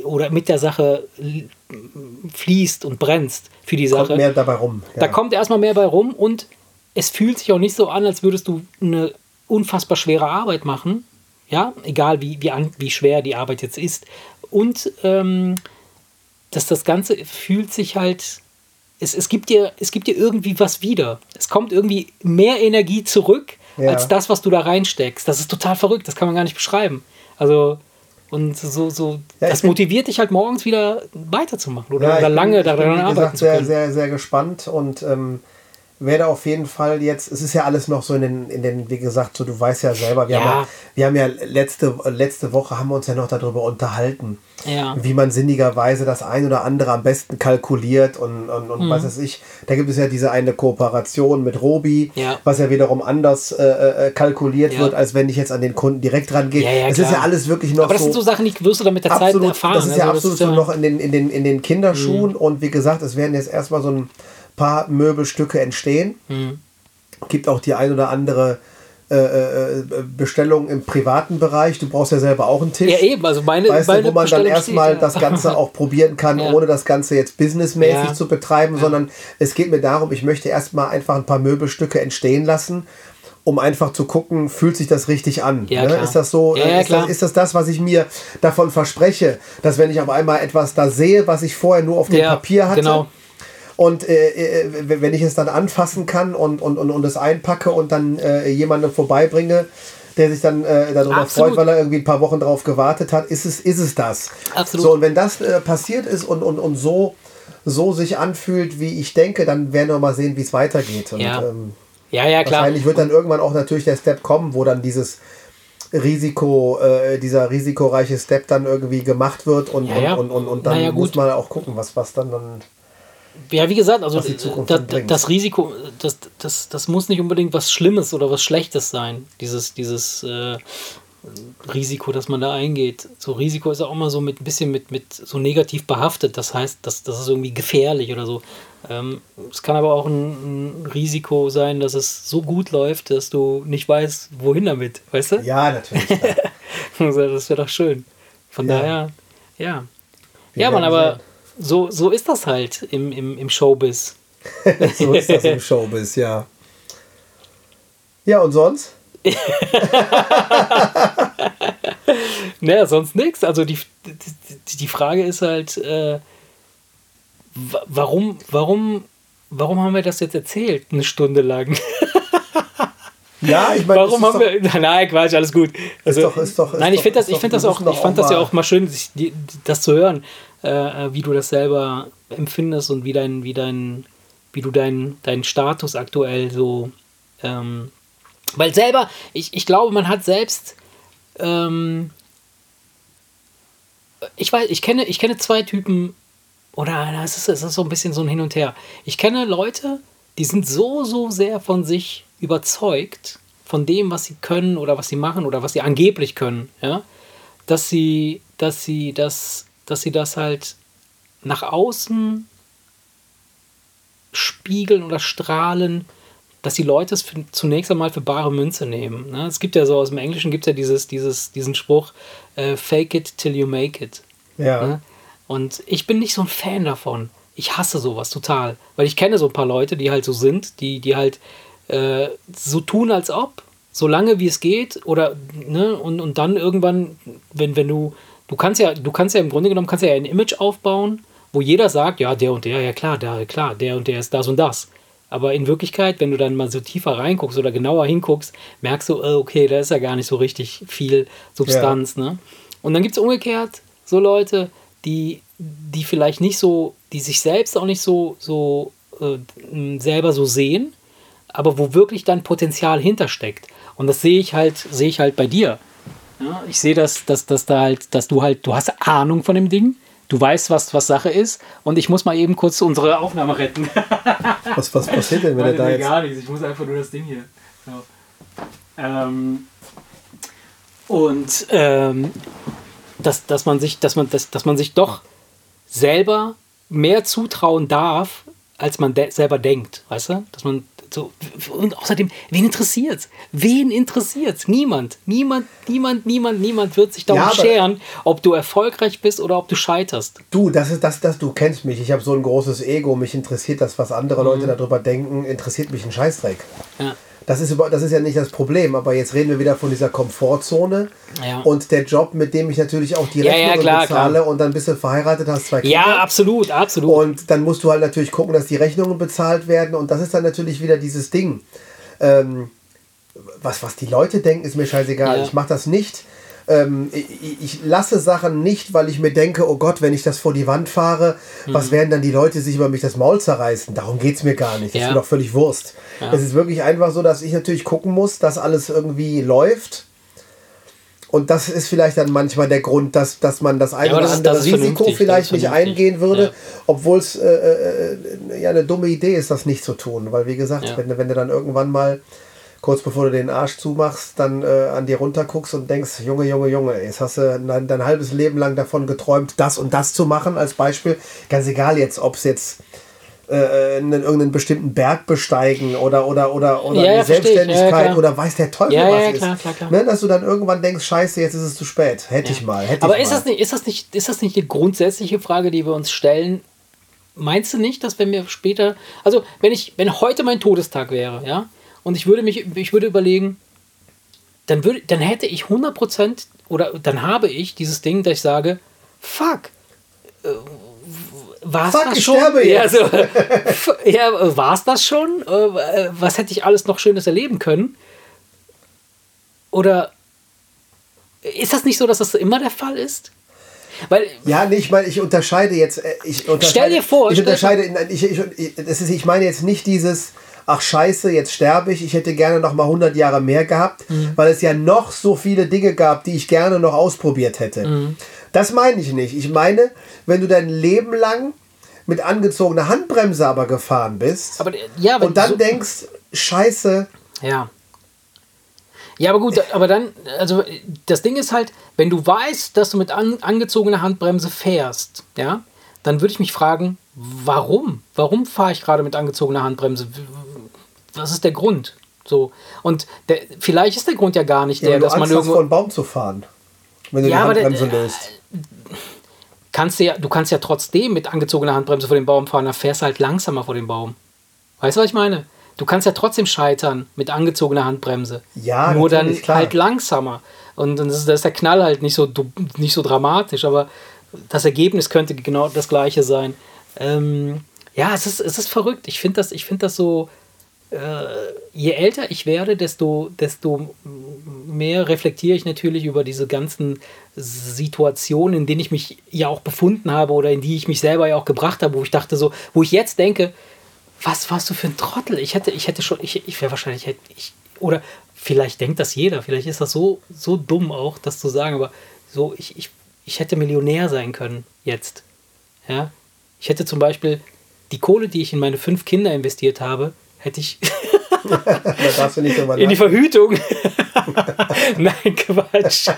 oder mit der Sache fließt und brennst für die Sache. Kommt mehr dabei rum. Ja. Da kommt erstmal mehr bei rum und es fühlt sich auch nicht so an, als würdest du eine unfassbar schwere Arbeit machen. Ja, egal wie, wie, an, wie schwer die Arbeit jetzt ist. Und ähm, dass das Ganze fühlt sich halt, es, es, gibt dir, es gibt dir irgendwie was wieder. Es kommt irgendwie mehr Energie zurück, ja. als das, was du da reinsteckst. Das ist total verrückt, das kann man gar nicht beschreiben. Also, und so, so ja, das motiviert dich halt morgens wieder weiterzumachen oder, ja, oder lange daran arbeiten zu können. Sehr, sehr, sehr gespannt und ähm, werde auf jeden Fall jetzt, es ist ja alles noch so in den, in den wie gesagt, so du weißt ja selber, wir, ja. Haben, ja, wir haben ja letzte, letzte Woche haben wir uns ja noch darüber unterhalten, ja. wie man sinnigerweise das ein oder andere am besten kalkuliert und, und, und mhm. was weiß ich. Da gibt es ja diese eine Kooperation mit Robi, ja. was ja wiederum anders äh, äh kalkuliert wird, als wenn ich jetzt an den Kunden direkt rangehe. Ja, es ist ja alles wirklich noch Aber das so sind so Sachen, die wirst du dann mit der absolut, Zeit erfahren. Das ist ja also, absolut so noch in den, in den, in den Kinderschuhen mhm. und wie gesagt, es werden jetzt erstmal so ein paar Möbelstücke entstehen. Mhm. Gibt auch die ein oder andere äh, äh, Bestellung im privaten Bereich. Du brauchst ja selber auch einen Tisch. Ja, eben. Also meine, weißt meine du, wo man dann erstmal ja. das Ganze auch probieren kann, ja. ohne das Ganze jetzt businessmäßig ja. zu betreiben, sondern es geht mir darum, ich möchte erstmal einfach ein paar Möbelstücke entstehen lassen um einfach zu gucken, fühlt sich das richtig an? Ja, ne? Ist das so? Ja, ist, das, ist, das, das was ich mir davon verspreche, dass wenn ich auf einmal etwas da sehe, was ich vorher nur auf dem Papier hatte, genau. Und äh, äh wenn ich es dann anfassen kann und, und, und, und es einpacke und dann äh, jemandem vorbeibringe, der sich dann äh, darüber Absolut. freut, weil er irgendwie ein paar Wochen darauf gewartet hat, ist es, ist es das. Absolut. So, und wenn das äh, passiert ist und, und, und so, so sich anfühlt, wie ich denke, dann werden wir mal sehen, wie es weitergeht. Und, ja. Ähm, ja, ja, klar. Wahrscheinlich wird dann irgendwann auch natürlich der Step kommen, wo dann dieses Risiko, äh, dieser risikoreiche Step dann irgendwie gemacht wird und, ja, ja. und, und, und, und dann ja, muss man auch gucken, was, was dann dann ja, wie gesagt, also das, das, Risiko, das, das, das muss nicht unbedingt was Schlimmes oder was Schlechtes sein, dieses, dieses äh, Risiko, das man da eingeht. So Risiko ist auch immer so mit ein bisschen mit, mit so negativ behaftet. Das heißt, das, das ist irgendwie gefährlich oder so. Ähm, es kann aber auch ein, ein, Risiko sein, dass es so gut läuft, dass du nicht weißt, wohin damit, weißt du? Ja, natürlich. das wäre doch schön. Von ja. daher, ja. Wir ja, man, aber. Sehen so, so ist das halt im, im, im Showbiz. so ist das im Showbiz, ja. Ja, und sonst? naja, sonst nichts. Also die, die, die Frage ist halt, äh, warum, warum, warum haben wir das jetzt erzählt, eine Stunde lang? Ja, ich meine, warum haben wir. Nein, Quatsch, alles gut. Also, ist doch, ist doch, ist nein, ich finde das, ich find das auch, ich fand das ja auch mal schön, sich, die, das zu hören, äh, wie du das selber empfindest und wie dein, wie dein, wie du deinen dein Status aktuell so. Ähm, weil selber, ich, ich glaube, man hat selbst. Ähm, ich weiß, ich kenne, ich kenne zwei Typen, oder es ist, ist so ein bisschen so ein Hin und Her. Ich kenne Leute, die sind so, so sehr von sich überzeugt, von dem, was sie können oder was sie machen oder was sie angeblich können, ja, dass sie, dass sie das dass sie das halt nach außen spiegeln oder strahlen, dass die Leute es für, zunächst einmal für bare Münze nehmen. Ne? Es gibt ja so aus dem Englischen gibt es ja dieses, dieses, diesen Spruch, äh, fake it till you make it. Ja. Ne? Und ich bin nicht so ein Fan davon. Ich hasse sowas total. Weil ich kenne so ein paar Leute, die halt so sind, die, die halt äh, so tun, als ob, so lange wie es geht, oder, ne, und, und dann irgendwann, wenn, wenn du, du kannst ja, du kannst ja im Grunde genommen, kannst ja ein Image aufbauen, wo jeder sagt, ja, der und der, ja klar, der, klar, der und der ist das und das. Aber in Wirklichkeit, wenn du dann mal so tiefer reinguckst oder genauer hinguckst, merkst du, äh, okay, da ist ja gar nicht so richtig viel Substanz. Ne? Und dann gibt es umgekehrt so Leute, die, die vielleicht nicht so, die sich selbst auch nicht so, so äh, selber so sehen, aber wo wirklich dann Potenzial hintersteckt. Und das sehe ich halt, sehe ich halt bei dir. Ja, ich sehe, dass, dass, dass da halt, dass du halt, du hast Ahnung von dem Ding, du weißt, was, was Sache ist, und ich muss mal eben kurz unsere Aufnahme retten. Was, was passiert denn, wenn er da jetzt. gar nichts, ich muss einfach nur das Ding hier. So. Ähm, und ähm, dass, dass man sich, dass man, dass, dass man sich doch selber mehr zutrauen darf, als man de selber denkt, weißt du? Dass man so und außerdem, wen interessiert's? Wen interessiert's? Niemand, niemand, niemand, niemand, niemand wird sich darum Ja, scheren, ob du erfolgreich bist oder ob du scheiterst. Du, das ist das, das, du kennst mich. Ich habe so ein großes Ego. Mich interessiert das, was andere Mhm. Leute darüber denken, interessiert mich ein Scheißdreck. Ja. Das ist, über, das ist ja nicht das Problem, aber jetzt reden wir wieder von dieser Komfortzone Ja. und der Job, mit dem ich natürlich auch die Ja, ja, Rechnungen klar, bezahle klar. und dann bist du verheiratet, hast zwei Kinder. Ja, absolut, absolut. Und dann musst du halt natürlich gucken, dass die Rechnungen bezahlt werden. Und das ist dann natürlich wieder dieses Ding. Ähm, was, was die Leute denken, ist mir scheißegal. Ja. Ich mache das nicht. Ähm, ich, ich- lasse Sachen nicht, weil ich mir denke, oh Gott, wenn ich das vor die Wand fahre, Mhm. was werden dann die Leute sich über mich das Maul zerreißen? Darum geht es mir gar nicht. Das Ja. ist mir doch völlig Wurst. Es ist wirklich einfach so, dass ich natürlich gucken muss, dass alles irgendwie läuft. Und das ist vielleicht dann manchmal der Grund, dass, dass man das eine aber oder das andere das Risiko vielleicht nicht eingehen würde, Ja. obwohl es äh, äh, äh, ja eine dumme Idee ist, das nicht zu tun. Weil wie gesagt, Ja. wenn, wenn du dann irgendwann mal kurz bevor du den Arsch zumachst, dann äh, an dir runterguckst und denkst, Junge, Junge, Junge, jetzt hast du dein, dein halbes Leben lang davon geträumt, das und das zu machen als Beispiel. Ganz egal jetzt, ob es jetzt äh, einen, irgendeinen bestimmten Berg besteigen oder oder oder oder Ja, ja. Ja, ja, Selbstständigkeit klar. oder weiß der Teufel Ja, was ja, ist. klar, klar, klar. Ne, dass du dann irgendwann denkst, scheiße, jetzt ist es zu spät. Hätte ich mal. Hätte Aber ich ist mal. das, nicht, ist, das nicht, ist das nicht eine grundsätzliche Frage, die wir uns stellen? Meinst du nicht, dass wenn wir später, also wenn ich, wenn heute mein Todestag wäre, ja, und ich würde mich, ich würde überlegen, dann würde, dann hätte ich 100% oder dann habe ich dieses Ding, dass ich sage, fuck, war es Fuck, das ich schon? sterbe ja, jetzt. so, ja war es das schon? Äh, Was hätte ich alles noch Schönes erleben können? Oder ist das nicht so, dass das immer der Fall ist? Weil Ja, nee, ich meine, ich unterscheide jetzt. äh, Ich unterscheide, Stell dir vor, Ich unterscheide. Ich, ich, ich, das ist, ich meine jetzt nicht dieses. Ach scheiße, jetzt sterbe ich. Ich hätte gerne noch mal 100 Jahre mehr gehabt, Mhm. weil es ja noch so viele Dinge gab, die ich gerne noch ausprobiert hätte. Mhm. Das meine ich nicht. Ich meine, wenn du dein Leben lang mit angezogener Handbremse aber gefahren bist Aber, ja, und dann so- denkst, scheiße, Ja. Ja, aber gut, aber dann, also das Ding ist halt, wenn du weißt, dass du mit an, angezogener Handbremse fährst, ja, dann würde ich mich fragen, warum? Warum fahre ich gerade mit angezogener Handbremse? Was ist der Grund? So. Und der, vielleicht ist der Grund ja gar nicht ja, der, dass man Angst hast, irgendwo. vor einen Baum zu fahren. Wenn du Ja, die aber der- Handbremse löst. kannst du, ja, du kannst ja trotzdem mit angezogener Handbremse vor dem Baum fahren, dann fährst du halt langsamer vor dem Baum. Weißt du, was ich meine? Du kannst ja trotzdem scheitern mit angezogener Handbremse. Ja, Nur dann klar. halt langsamer. Und dann ist, ist der Knall halt nicht so, nicht so dramatisch, aber das Ergebnis könnte genau das gleiche sein. Ähm, ja, es ist, es ist verrückt. Ich finde das, ich find das so, äh, je älter ich werde, desto, desto mehr reflektiere ich natürlich über diese ganzen Situationen, in denen ich mich ja auch befunden habe oder in die ich mich selber ja auch gebracht habe, wo ich dachte so, wo ich jetzt denke, was warst du für ein Trottel? Ich hätte, ich hätte schon, ich, ich wäre wahrscheinlich, hätte ich, oder vielleicht denkt das jeder, vielleicht ist das so, so dumm auch, das zu sagen, aber so, ich, ich, ich hätte Millionär sein können jetzt. Ja? Ich hätte zum Beispiel die Kohle, die ich in meine fünf Kinder investiert habe, hätte ich in die. Verhütung. nein, Quatsch.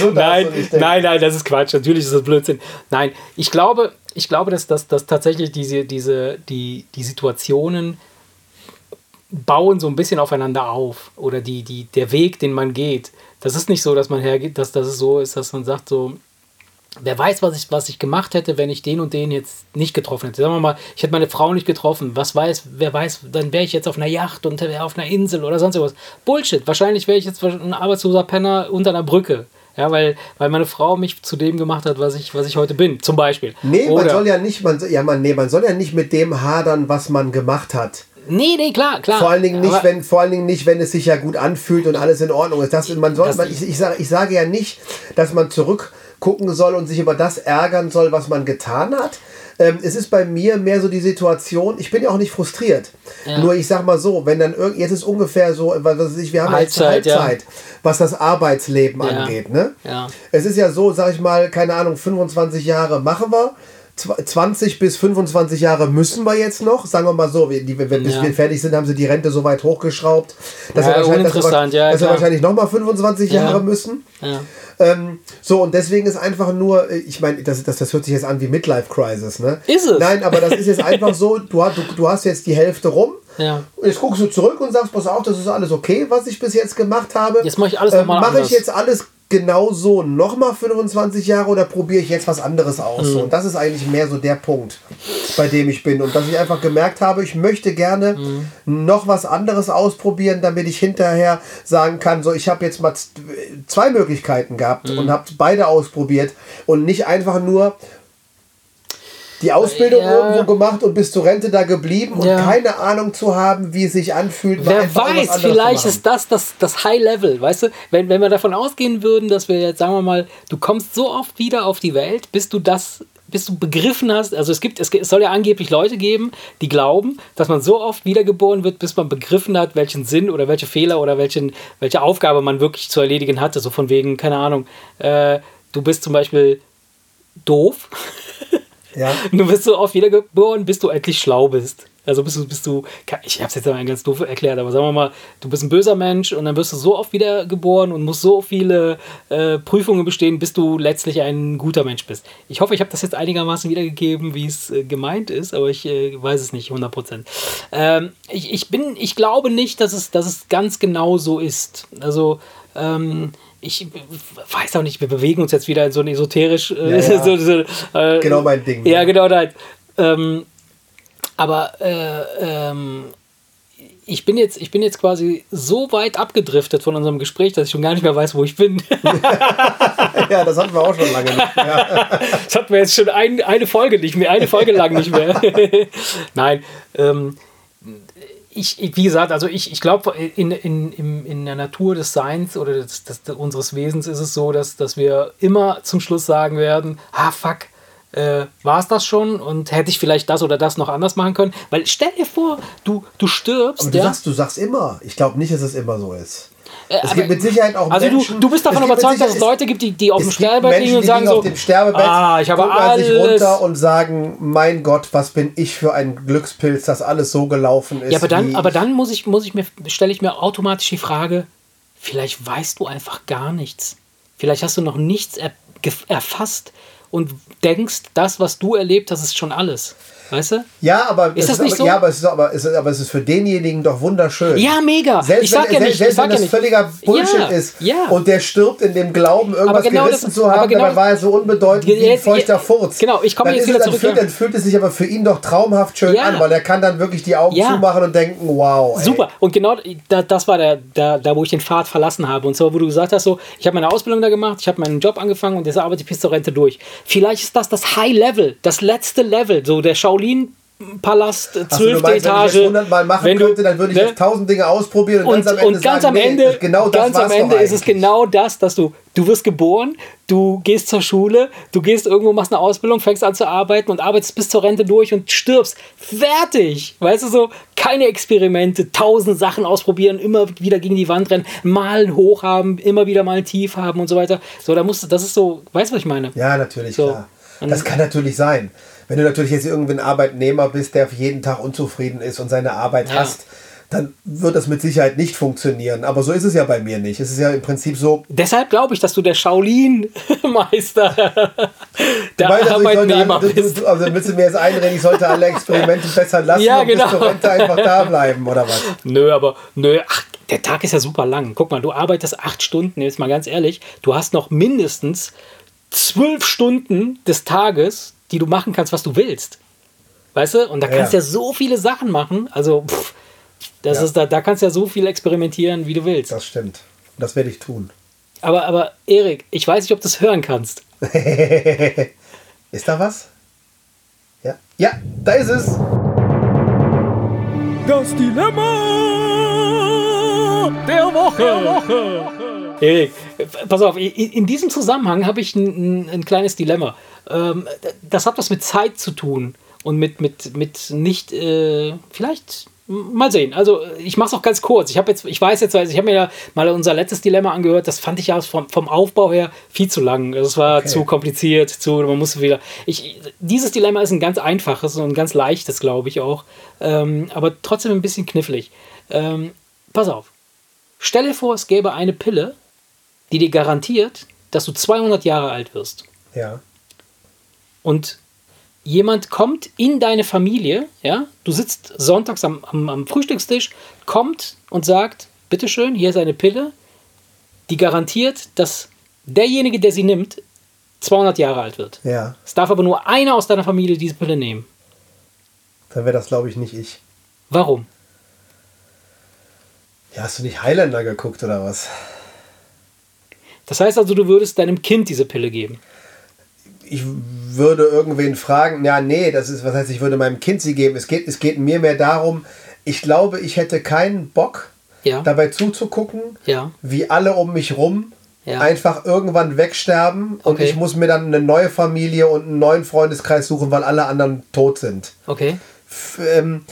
So Nein, nein, nein, das ist Quatsch. Natürlich ist das Blödsinn. Nein, ich glaube, ich glaube, dass, dass, dass tatsächlich diese, diese, die, die Situationen bauen so ein bisschen aufeinander auf. Oder die, die, der Weg, den man geht. Das ist nicht so, dass man hergeht, dass, es so ist, dass man sagt, so, wer weiß, was ich, was ich gemacht hätte, wenn ich den und den jetzt nicht getroffen hätte. Sagen wir mal, ich hätte meine Frau nicht getroffen. Was weiß, wer weiß, dann wäre ich jetzt auf einer Yacht und wäre auf einer Insel oder sonst irgendwas. Bullshit. Wahrscheinlich wäre ich jetzt ein arbeitsloser Penner unter einer Brücke. Ja, weil, weil meine Frau mich zu dem gemacht hat, was ich, was ich heute bin, zum Beispiel. Nee, Oder, man soll ja nicht, man, ja, man, nee, man soll ja nicht mit dem hadern, was man gemacht hat. Nee, nee, klar, klar. Vor allen Dingen nicht, Aber- wenn, vor allen Dingen nicht, wenn es sich ja gut anfühlt und alles in Ordnung ist. Das, man soll, man, ich, ich, sage, ich sage ja nicht, dass man zurückgucken soll und sich über das ärgern soll, was man getan hat. Ähm, es ist bei mir mehr so die Situation, ich bin ja auch nicht frustriert. Ja. Nur ich sag mal so, wenn dann irgend, jetzt ist ungefähr so, was weiß ich, wir haben Halbzeit, jetzt ja. Halbzeit, was das Arbeitsleben Ja. angeht. Ne? Ja. Es ist ja so, sag ich mal, keine Ahnung, 25 Jahre machen wir. Zw- 20 bis 25 Jahre müssen wir jetzt noch, sagen wir mal so, wir- die, wenn bis Ja. wir fertig sind, haben sie die Rente so weit hochgeschraubt, dass Ja, wir wahrscheinlich, dass wir, uninteressant, ja, dass wir klar. wahrscheinlich nochmal 25 Ja. Jahre müssen. Ähm, so, und deswegen ist einfach nur, äh, ich meine, das, das, das hört sich jetzt an wie Midlife Crisis, ne? Ist es. Nein, aber das ist jetzt einfach so, du, hast- du, du hast jetzt die Hälfte rum. Ja. Jetzt guckst du zurück und sagst, pass auf, das ist alles okay, was ich bis jetzt gemacht habe. Jetzt mache ich alles Ähm, Mache ich jetzt alles genau so nochmal 25 Jahre oder probiere ich jetzt was anderes aus? Mhm. Und das ist eigentlich mehr so der Punkt, bei dem ich bin. Und dass ich einfach gemerkt habe, ich möchte gerne Mhm. noch was anderes ausprobieren, damit ich hinterher sagen kann, so ich habe jetzt mal zwei Möglichkeiten gehabt Mhm. und habe beide ausprobiert und nicht einfach nur die Ausbildung Ja. irgendwo gemacht und bis zur Rente da geblieben und Ja. keine Ahnung zu haben, wie es sich anfühlt. Wer weiß, vielleicht ist das, das das High Level, weißt du? Wenn, wenn wir davon ausgehen würden, dass wir jetzt, sagen wir mal, du kommst so oft wieder auf die Welt, bis du das, bis du begriffen hast, also es gibt, es soll ja angeblich Leute geben, die glauben, dass man so oft wiedergeboren wird, bis man begriffen hat, welchen Sinn oder welche Fehler oder welchen, welche Aufgabe man wirklich zu erledigen hatte. So von wegen, keine Ahnung, äh, du bist zum Beispiel doof. Ja. Du bist so oft wiedergeboren, bis du endlich schlau bist. Also bist du, bist du, ich habe es jetzt mal ganz doof erklärt, aber sagen wir mal, du bist ein böser Mensch und dann wirst du so oft wiedergeboren und musst so viele äh, Prüfungen bestehen, bis du letztlich ein guter Mensch bist. Ich hoffe, ich habe das jetzt einigermaßen wiedergegeben, wie es äh, gemeint ist, aber ich äh, weiß es nicht 100 Prozent. Ähm, ich, ich bin, ich glaube nicht, dass es, dass es ganz genau so ist. Also ähm, ich weiß auch nicht, wir bewegen uns jetzt wieder in so ein esoterisch. Äh, Ja, ja. so, so, äh, Genau mein Ding. Ja, genau nein. Ähm, aber äh, ähm, ich bin jetzt, ich bin jetzt quasi so weit abgedriftet von unserem Gespräch, dass ich schon gar nicht mehr weiß, wo ich bin. ja, das hatten wir auch schon lange nicht. Ja. Das hatten wir jetzt schon ein, eine Folge nicht mehr, eine Folge lang nicht mehr. Nein. Ähm, ich, ich- wie gesagt, also ich, ich glaube, in, in, in, in der Natur des Seins oder des, des, unseres Wesens ist es so, dass, dass wir immer zum Schluss sagen werden, ah fuck, äh, war es das schon und hätte ich vielleicht das oder das noch anders machen können? Weil stell dir vor, du, du stirbst. Aber du ja? sagst, du sagst immer. Ich glaube nicht, dass es immer so ist. Äh, es aber- gibt mit Sicherheit auch Also Menschen, du, du bist davon überzeugt, dass es Leute gibt, die, die auf dem Sterbebett liegen und sagen so, auf dem Sterbebett, ah, ich habe an sich alles. runter und sagen, mein Gott, was bin ich für ein Glückspilz, dass alles so gelaufen ist. Ja, aber dann, aber dann muss ich, muss ich mir, stelle ich mir automatisch die Frage, vielleicht weißt du einfach gar nichts. Vielleicht hast du noch nichts er, erfasst und denkst, das, was du erlebt hast, ist schon alles. Weißt du? Ja, aber Ist es das nicht aber, so? Ja, aber es ist, aber, es ist, aber es ist für denjenigen doch wunderschön. Ja, mega. Selbst ich sag wenn, ja selbst, nicht, selbst wenn ja das nicht. völliger Bullshit ja, ist Ja. und der stirbt in dem Glauben, irgendwas genau gerissen das- zu haben, genau- dabei war er so unbedeutend wie ein Jetzt- feuchter jetzt- Furz. genau, ich komme jetzt wieder es- dann zurück, Fühlt, ja. dann fühlt es sich aber für ihn doch traumhaft schön Ja. an, weil er kann dann wirklich die Augen Ja. zumachen und denken, wow. Ey. Super. Und genau da, das war der, der, da, wo ich den Pfad verlassen habe. Und zwar, wo du gesagt hast, so, ich habe meine Ausbildung da gemacht, ich habe meinen Job angefangen und jetzt arbeite ich bis zur Rente durch. Vielleicht ist das das High Level, das letzte Level, so der Shaolin. Palast, so, zwölfte meinst, Etage. Wenn ich das 100 Mal machen Wenn du- könnte, dann würde ich ne? tausend Dinge ausprobieren und, und, ganz am Ende ganz sagen, am nee, Ende, das- genau ganz am Ende ist es genau das, dass du, du wirst geboren, du gehst zur Schule, du gehst irgendwo, machst eine Ausbildung, fängst an zu arbeiten und arbeitest bis zur Rente durch und stirbst. Fertig! Weißt du so, keine Experimente, tausend Sachen ausprobieren, immer wieder gegen die Wand rennen, mal Hoch haben, immer wieder mal Tief haben und so weiter. So, da musst du, das ist so, weißt du, was ich meine? Ja, natürlich, So. klar. Das kann natürlich sein. Wenn du natürlich jetzt irgendwie ein Arbeitnehmer bist, der jeden Tag unzufrieden ist und seine Arbeit Ja. hasst, dann wird das mit Sicherheit nicht funktionieren. Aber so ist es ja bei mir nicht. Es ist ja im Prinzip so. Deshalb glaube ich, dass du der Shaolin-Meister der Weil, also, ich sollte Arbeitnehmer alle, du, bist. du, also willst du mir jetzt einreden, ich sollte alle Experimente besser lassen Ja, und bis genau. zur Rente einfach da bleiben, oder was? Nö, aber nö, ach, der Tag ist ja super lang. Guck mal, du arbeitest acht Stunden, jetzt mal ganz ehrlich, du hast noch mindestens zwölf Stunden des Tages, die du machen kannst, was du willst. Weißt du? Und da kannst du Ja. ja so viele Sachen machen. Also, pff, das Ja. ist, da, da kannst du ja so viel experimentieren, wie du willst. Das stimmt. Das werde ich tun. Aber, aber, Erik, ich weiß nicht, ob du es hören kannst. Ist da was? Ja. Ja, da ist es. Das Dilemma der Woche. Erik, pass auf, in diesem Zusammenhang habe ich ein, ein, ein kleines Dilemma. Ähm, das hat was mit Zeit zu tun und mit, mit, mit nicht, äh, vielleicht, mal sehen. Also ich mache es auch ganz kurz. Ich habe jetzt, ich weiß jetzt, also ich habe mir ja mal unser letztes Dilemma angehört. Das fand ich ja vom, vom Aufbau her viel zu lang. Das war Okay. zu kompliziert, zu, man musste wieder. Ich, dieses Dilemma ist ein ganz einfaches und ein ganz leichtes, glaube ich auch. Ähm, aber trotzdem ein bisschen knifflig. Ähm, pass auf. Stell dir vor, es gäbe eine Pille, die dir garantiert, dass du 200 Jahre alt wirst. Ja. Und jemand kommt in deine Familie, ja, du sitzt sonntags am, am, am Frühstückstisch, kommt und sagt, bitteschön, hier ist eine Pille, die garantiert, dass derjenige, der sie nimmt, 200 Jahre alt wird. Ja. Es darf aber nur einer aus deiner Familie diese Pille nehmen. Dann wäre das, glaube ich, nicht ich. Warum? Ja, hast du nicht Highlander geguckt oder was? Das heißt also, du würdest deinem Kind diese Pille geben. Ich würde irgendwen fragen, ja, nee, das ist, was heißt, ich würde meinem Kind sie geben. Es geht, es geht mir mehr darum, ich glaube, ich hätte keinen Bock, Ja. dabei zuzugucken, Ja. wie alle um mich rum Ja. einfach irgendwann wegsterben und Okay. ich muss mir dann eine neue Familie und einen neuen Freundeskreis suchen, weil alle anderen tot sind. Okay. F ähm,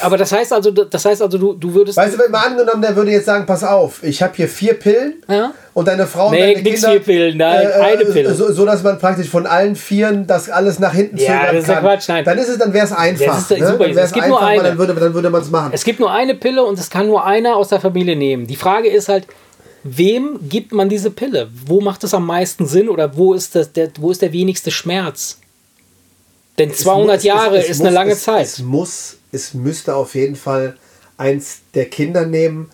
Aber das heißt also, das heißt also, du, du würdest. weißt du, wenn mal angenommen, der würde jetzt sagen, pass auf, ich habe hier vier Pillen Ja. und deine Frau und Nee, deine nix Kinder... vier Pillen, nein, eine Pille. So, so, dass man praktisch von allen Vieren das alles nach hinten Ja, zögern das ist kann. Quatsch, nein. Dann ist es, dann wäre es einfach. Das ist ne? super. Dann Es gibt einfach, nur eine. dann würde, dann würde man es machen. Es gibt nur eine Pille und es kann nur einer aus der Familie nehmen. Die Frage ist halt, wem gibt man diese Pille? Wo macht es am meisten Sinn oder wo ist, das, der, wo ist der wenigste Schmerz? Denn 200 Es- es- Jahre es ist muss- eine lange es, Zeit. Es muss, es müsste auf jeden Fall eins der Kinder nehmen,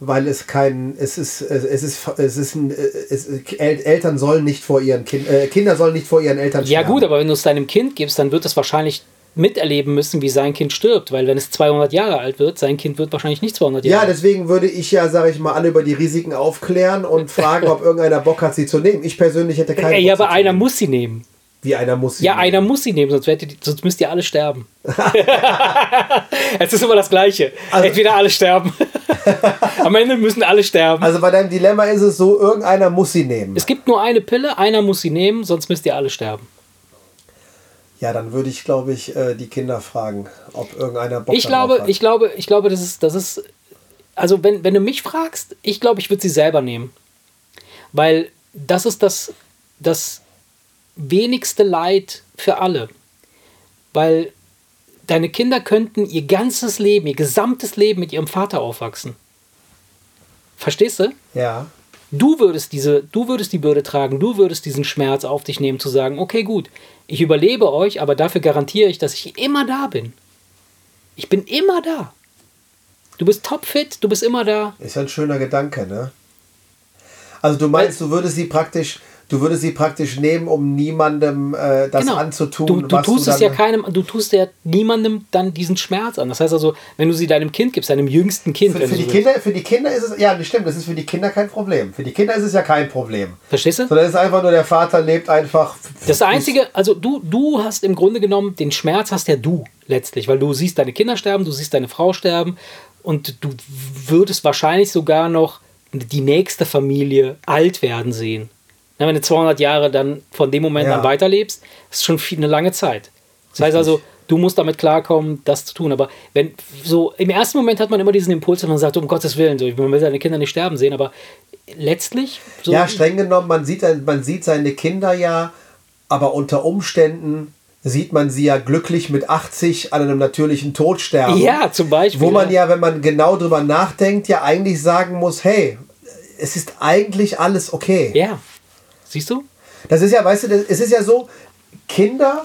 weil es kein, es ist, es es ist, es ist, ein, es, El- Eltern sollen nicht vor ihren Kind, äh, Kinder sollen nicht vor ihren Eltern ja sterben. gut, aber wenn du es deinem Kind gibst, dann wird es wahrscheinlich miterleben müssen, wie sein Kind stirbt. Weil wenn es 200 Jahre alt wird, sein Kind wird wahrscheinlich nicht 200 Ja, Jahre alt. deswegen würde ich ja, sage ich mal, alle über die Risiken aufklären und fragen, ob irgendeiner Bock hat, sie zu nehmen. Ich persönlich hätte keinen Ey, ja, Bock, sie aber einer nehmen. muss sie nehmen. Wie einer muss sie Ja, nehmen. einer muss sie nehmen, sonst, werdet ihr, sonst müsst ihr alle sterben. es ist immer das Gleiche. Also- Entweder alle sterben. Am Ende müssen alle sterben. Also bei deinem Dilemma ist es so, irgendeiner muss sie nehmen. es gibt nur eine Pille, einer muss sie nehmen, sonst müsst ihr alle sterben. Ja, dann würde ich, glaube ich, äh, die Kinder fragen, ob irgendeiner Bock Ich glaube, hat. ich glaube, ich glaube, das ist, das ist, also wenn, wenn du mich fragst, ich glaube, ich würde sie selber nehmen. Weil das ist das, das wenigste Leid für alle. Weil deine Kinder könnten ihr ganzes Leben, ihr gesamtes Leben mit ihrem Vater aufwachsen. Verstehst du? Ja. Du würdest diese, du würdest die Bürde tragen, du würdest diesen Schmerz auf dich nehmen, zu sagen, okay, gut, ich überlebe euch, aber dafür garantiere ich, dass ich immer da bin. Ich bin immer da. Du bist topfit, du bist immer da. Ist ja ein schöner Gedanke, ne? Also du meinst, du würdest sie praktisch, du würdest sie praktisch nehmen, um niemandem äh, das anzutun, Genau. Du, du was tust du es ja keinem, du tust ja niemandem dann diesen Schmerz an. Das heißt also, wenn du sie deinem Kind gibst, deinem jüngsten Kind, Für, für, du die. Kinder, für die Kinder ist es, ja, das stimmt, das ist für die Kinder kein Problem. Für die Kinder ist es ja kein Problem. Verstehst du? Sondern es ist einfach nur, der Vater lebt einfach. Das Einzige, also du, du hast im Grunde genommen, den Schmerz hast ja du letztlich, weil du siehst deine Kinder sterben, du siehst deine Frau sterben und du würdest wahrscheinlich sogar noch die nächste Familie alt werden sehen. Na, wenn du 200 Jahre dann von dem Moment Ja. an weiterlebst, ist schon viel, eine lange Zeit. Das heißt also, du musst damit klarkommen, das zu tun. Aber wenn so im ersten Moment hat man immer diesen Impuls, wenn man sagt, um Gottes Willen, so, man will seine Kinder nicht sterben sehen, aber letztlich so Ja, streng genommen, man sieht, man sieht seine Kinder ja, aber unter Umständen sieht man sie ja glücklich mit 80 an einem natürlichen Tod sterben. Ja, zum Beispiel. Wo man ja, wenn man genau drüber nachdenkt, ja eigentlich sagen muss, hey, es ist eigentlich alles okay. Ja. Siehst du? Das ist ja, weißt du, das, es ist ja so, Kinder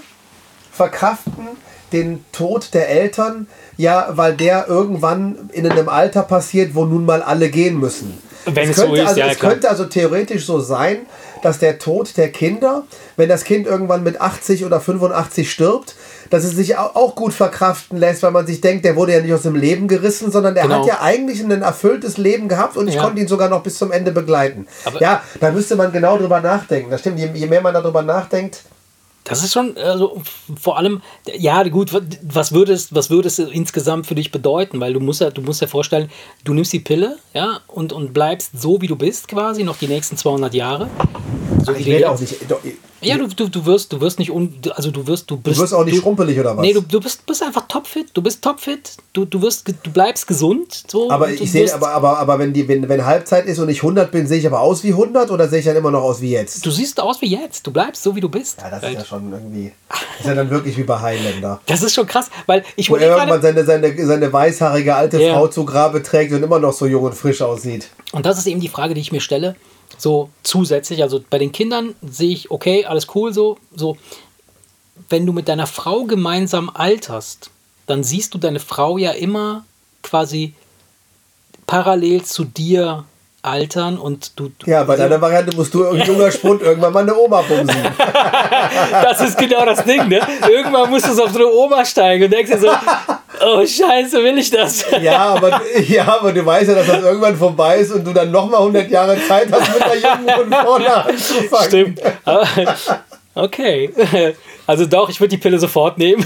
verkraften den Tod der Eltern, ja, weil der irgendwann in einem Alter passiert, wo nun mal alle gehen müssen. Wenn es könnte so ist, also, ja, es klar. könnte also theoretisch so sein, dass der Tod der Kinder, wenn das Kind irgendwann mit 80 oder 85 stirbt, dass es sich au- auch gut verkraften lässt, weil man sich denkt, der wurde ja nicht aus dem Leben gerissen, sondern der Genau. hat ja eigentlich ein erfülltes Leben gehabt und ich Ja. konnte ihn sogar noch bis zum Ende begleiten. Aber- ja, da müsste man genau drüber nachdenken. Das stimmt, je, je mehr man darüber nachdenkt, Das ist schon, also vor allem, ja gut, was würde es, was würde es insgesamt für dich bedeuten? Weil du musst ja, du musst ja vorstellen, du nimmst die Pille, ja, und, und bleibst so, wie du bist quasi, noch die nächsten 200 Jahre. So ich du werde jetzt- auch nicht. Doch, Ja, du, du, du wirst, du wirst nicht, un, also du wirst, du bist. du wirst auch nicht schrumpelig oder was? Nee, du, du bist, bist einfach topfit. Du bist topfit. Du, du, wirst, du bleibst gesund. So, aber du ich sehe, aber, aber, aber wenn, die, wenn, wenn Halbzeit ist und ich 100 bin, sehe ich aber aus wie 100 oder sehe ich dann immer noch aus wie jetzt? Du siehst aus wie jetzt. Du bleibst so, wie du bist. Ja, das ist ja schon irgendwie. Das ist ja dann wirklich wie bei Highlander. Das ist schon krass, weil ich Wo er irgendwann gerade, seine, seine, seine weißhaarige alte Ja. Frau zu Grabe trägt und immer noch so jung und frisch aussieht. und das ist eben die Frage, die ich mir stelle, so zusätzlich, also bei den Kindern sehe ich, okay, alles cool, so, so, wenn du mit deiner Frau gemeinsam alterst, dann siehst du deine Frau ja immer quasi parallel zu dir altern und du, du Ja, bei deiner Variante musst du ein junger Spund irgendwann mal eine Oma bumsen. Das ist genau das Ding, ne? Irgendwann musst du so auf so eine Oma steigen und denkst dir so, oh Scheiße, will ich das? Ja aber, ja, aber du weißt ja, dass das irgendwann vorbei ist und du dann nochmal 100 Jahre Zeit hast, mit der Jungen von vorne anzufangen. Stimmt. Okay. Also doch, ich würde die Pille sofort nehmen.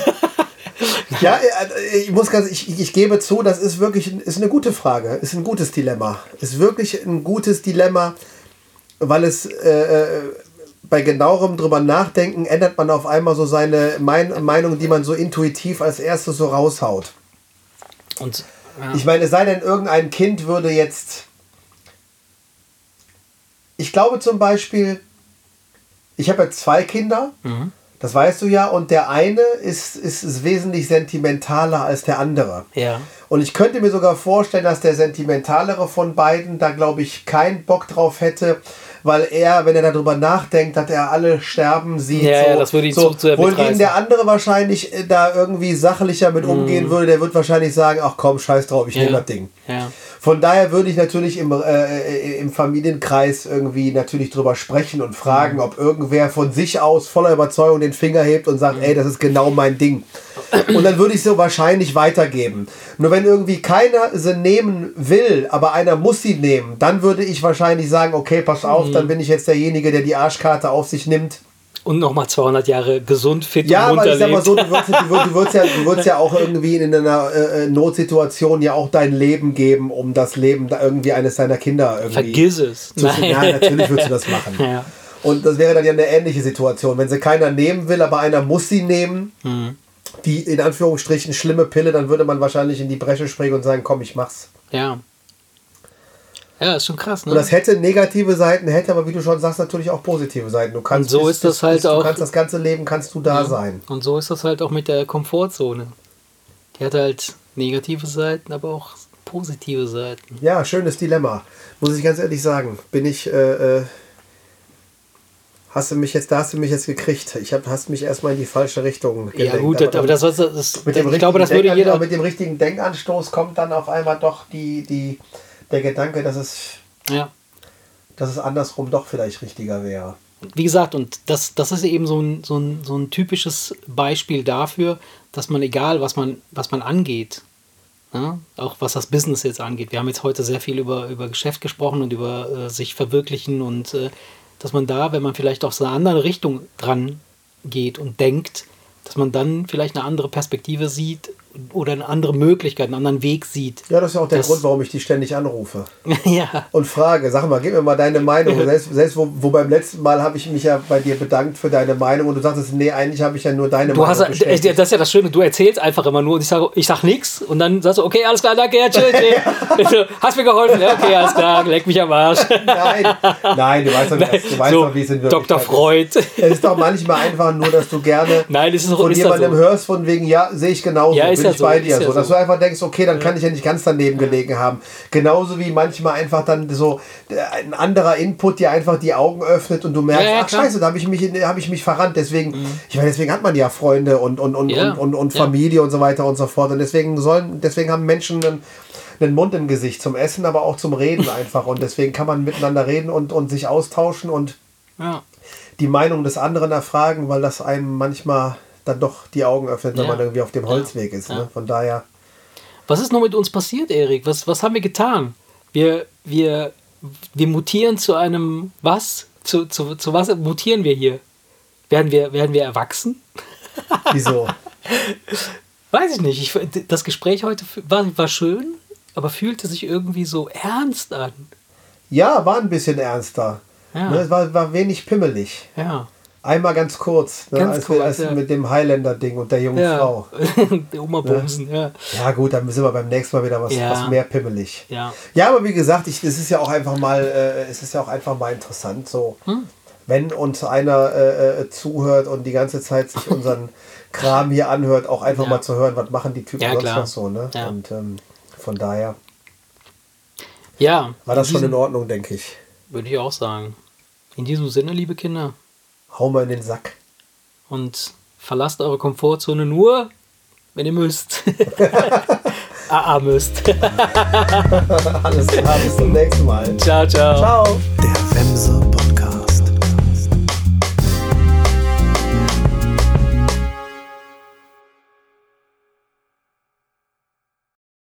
Ja, äh, ich muss ganz, ich, ich gebe zu, das ist wirklich ist eine gute Frage, ist ein gutes Dilemma. Ist wirklich ein gutes Dilemma, weil es äh, äh, bei genauerem drüber nachdenken ändert man auf einmal so seine mein, Meinung, die man so intuitiv als erstes so raushaut. Und ja. Ich meine, es sei denn, irgendein Kind würde jetzt. Ich glaube zum Beispiel, ich habe ja zwei Kinder, das weißt du ja, und der eine ist, ist, ist wesentlich sentimentaler als der andere. ja. Und ich könnte mir sogar vorstellen, dass der sentimentalere von beiden da, glaube ich, keinen Bock drauf hätte, weil er, wenn er darüber nachdenkt, dass er alle sterben sieht. Ja, so, ja, das würde ihn so, zu Wohingegen der andere wahrscheinlich äh, da irgendwie sachlicher mit Mhm. umgehen würde, der wird wahrscheinlich sagen, ach komm, scheiß drauf, ich nehme das Ding. Ja. Von daher würde ich natürlich im, äh, im Familienkreis irgendwie natürlich drüber sprechen und fragen, ob irgendwer von sich aus voller Überzeugung den Finger hebt und sagt, ey, das ist genau mein Ding. Und dann würde ich so wahrscheinlich weitergeben. Nur wenn irgendwie keiner sie nehmen will, aber einer muss sie nehmen, dann würde ich wahrscheinlich sagen, okay, pass auf, dann bin ich jetzt derjenige, der die Arschkarte auf sich nimmt. Und nochmal 200 Jahre gesund, fit Ja, und aber ich sag mal so, du würdest, du, würdest, ja, du würdest ja auch irgendwie in einer äh, äh, Notsituation ja auch dein Leben geben, um das Leben da irgendwie eines deiner Kinder irgendwie Vergiss es. zu Ja, natürlich würdest du das machen. Ja. Und das wäre dann ja eine ähnliche Situation. Wenn sie keiner nehmen will, aber einer muss sie nehmen, Mhm. die in Anführungsstrichen schlimme Pille, dann würde man wahrscheinlich in die Bresche springen und sagen, komm, ich mach's. Ja. Ja, ist schon krass, ne? Und das hätte negative Seiten, hätte aber, wie du schon sagst, natürlich auch positive Seiten. Du kannst Und so ist das halt du auch- kannst das ganze Leben kannst du da sein. Und so ist das halt auch mit der Komfortzone. Die hat halt negative Seiten, aber auch positive Seiten. Ja, schönes Dilemma. Muss ich ganz ehrlich sagen. Bin ich, äh, äh, hast du mich jetzt, da hast du mich jetzt gekriegt. Ich hab, hast mich erstmal in die falsche Richtung gelenkt. ja gut, aber, dann das, das, das, mit dem ich glaube, das richtigen würde jeder... aber Mit dem richtigen Denkanstoß kommt dann auf einmal doch die, die, der Gedanke, dass es, Ja. dass es andersrum doch vielleicht richtiger wäre. Wie gesagt, und das, das ist eben so ein, so, ein, so ein typisches Beispiel dafür, dass man, egal was man, was man angeht, ja, auch was das Business jetzt angeht, wir haben jetzt heute sehr viel über, über Geschäft gesprochen und über äh, sich verwirklichen und äh, dass man da, wenn man vielleicht aus einer anderen Richtung dran geht und denkt, dass man dann vielleicht eine andere Perspektive sieht, oder eine andere Möglichkeit, einen anderen Weg sieht. Ja, das ist ja auch der Grund, warum ich dich ständig anrufe. ja. Und frage, sag mal, gib mir mal deine Meinung. Selbst, selbst wo, wo beim letzten Mal habe ich mich ja bei dir bedankt für deine Meinung und du sagtest, nee, eigentlich habe ich ja nur deine Du Meinung hast, äh, bestätigt. das ist ja das Schöne, du erzählst einfach immer nur und ich sage ich sag nichts und dann sagst du, okay, alles klar, danke, ja, tschüss, tschüss. Hast mir geholfen, ja, okay, alles klar, leck mich am Arsch. Nein, nein, du weißt doch, nicht, du weißt so, doch wie es in Dr. Wirklichkeit Freud. ist. Es ist doch manchmal einfach nur, dass du gerne Nein, es ist, von ist jemandem so. hörst, von wegen, ja, sehe ich genauso, Ja, ist ja ich so, bei dir. ja so, dass so. du einfach denkst, okay, dann kann ich ja nicht ganz daneben gelegen haben. Genauso wie manchmal einfach dann so äh, ein anderer Input dir einfach die Augen öffnet und du merkst, Ja, ja, ach scheiße, da habe ich, mich hab ich mich verrannt. Deswegen, ich meine, deswegen hat man ja Freunde und, und, und, Ja, und, und, und ja. Familie und so weiter und so fort. Und deswegen sollen, deswegen haben Menschen einen, einen Mund im Gesicht zum Essen, aber auch zum Reden einfach. Und deswegen kann man miteinander reden und, und sich austauschen und Ja. die Meinung des anderen erfragen, weil das einem manchmal dann doch die Augen öffnet, wenn Ja. man irgendwie auf dem Holzweg ist. Ne? Von daher, Was ist nur mit uns passiert, Erik? Was, was haben wir getan? Wir, wir, wir mutieren zu einem was? Zu, zu, zu was mutieren wir hier? Werden wir, werden wir erwachsen? wieso? Weiß ich nicht. Ich, das Gespräch heute war, war schön, aber fühlte sich irgendwie so ernst an. ja, war ein bisschen ernster. Ja. Ne? Es war, war wenig pimmelig. Ja. Einmal ganz kurz, ne? Ganz als, kurz, wir, als ja. mit dem Highlander-Ding und der jungen ja. Frau. Der Oma Bumsen, ja. Ja gut, dann sind wir beim nächsten Mal wieder was, Ja. was mehr pimmelig. Ja. Ja, aber wie gesagt, ich, es ist ja auch einfach mal, äh, es ist ja auch einfach mal interessant, so Hm. wenn uns einer äh, äh, zuhört und die ganze Zeit sich unseren Kram hier anhört, auch einfach mal zu hören, was machen die Typen sonst noch so, ne? Und ähm, von daher Ja. war das schon in Ordnung, denke ich. Würde ich auch sagen. In diesem Sinne, liebe Kinder, Hau mal in den Sack. und verlasst eure Komfortzone nur, wenn ihr müsst. AA müsst. Alles klar, bis zum nächsten Mal. ciao, ciao. Ciao. Der Wemse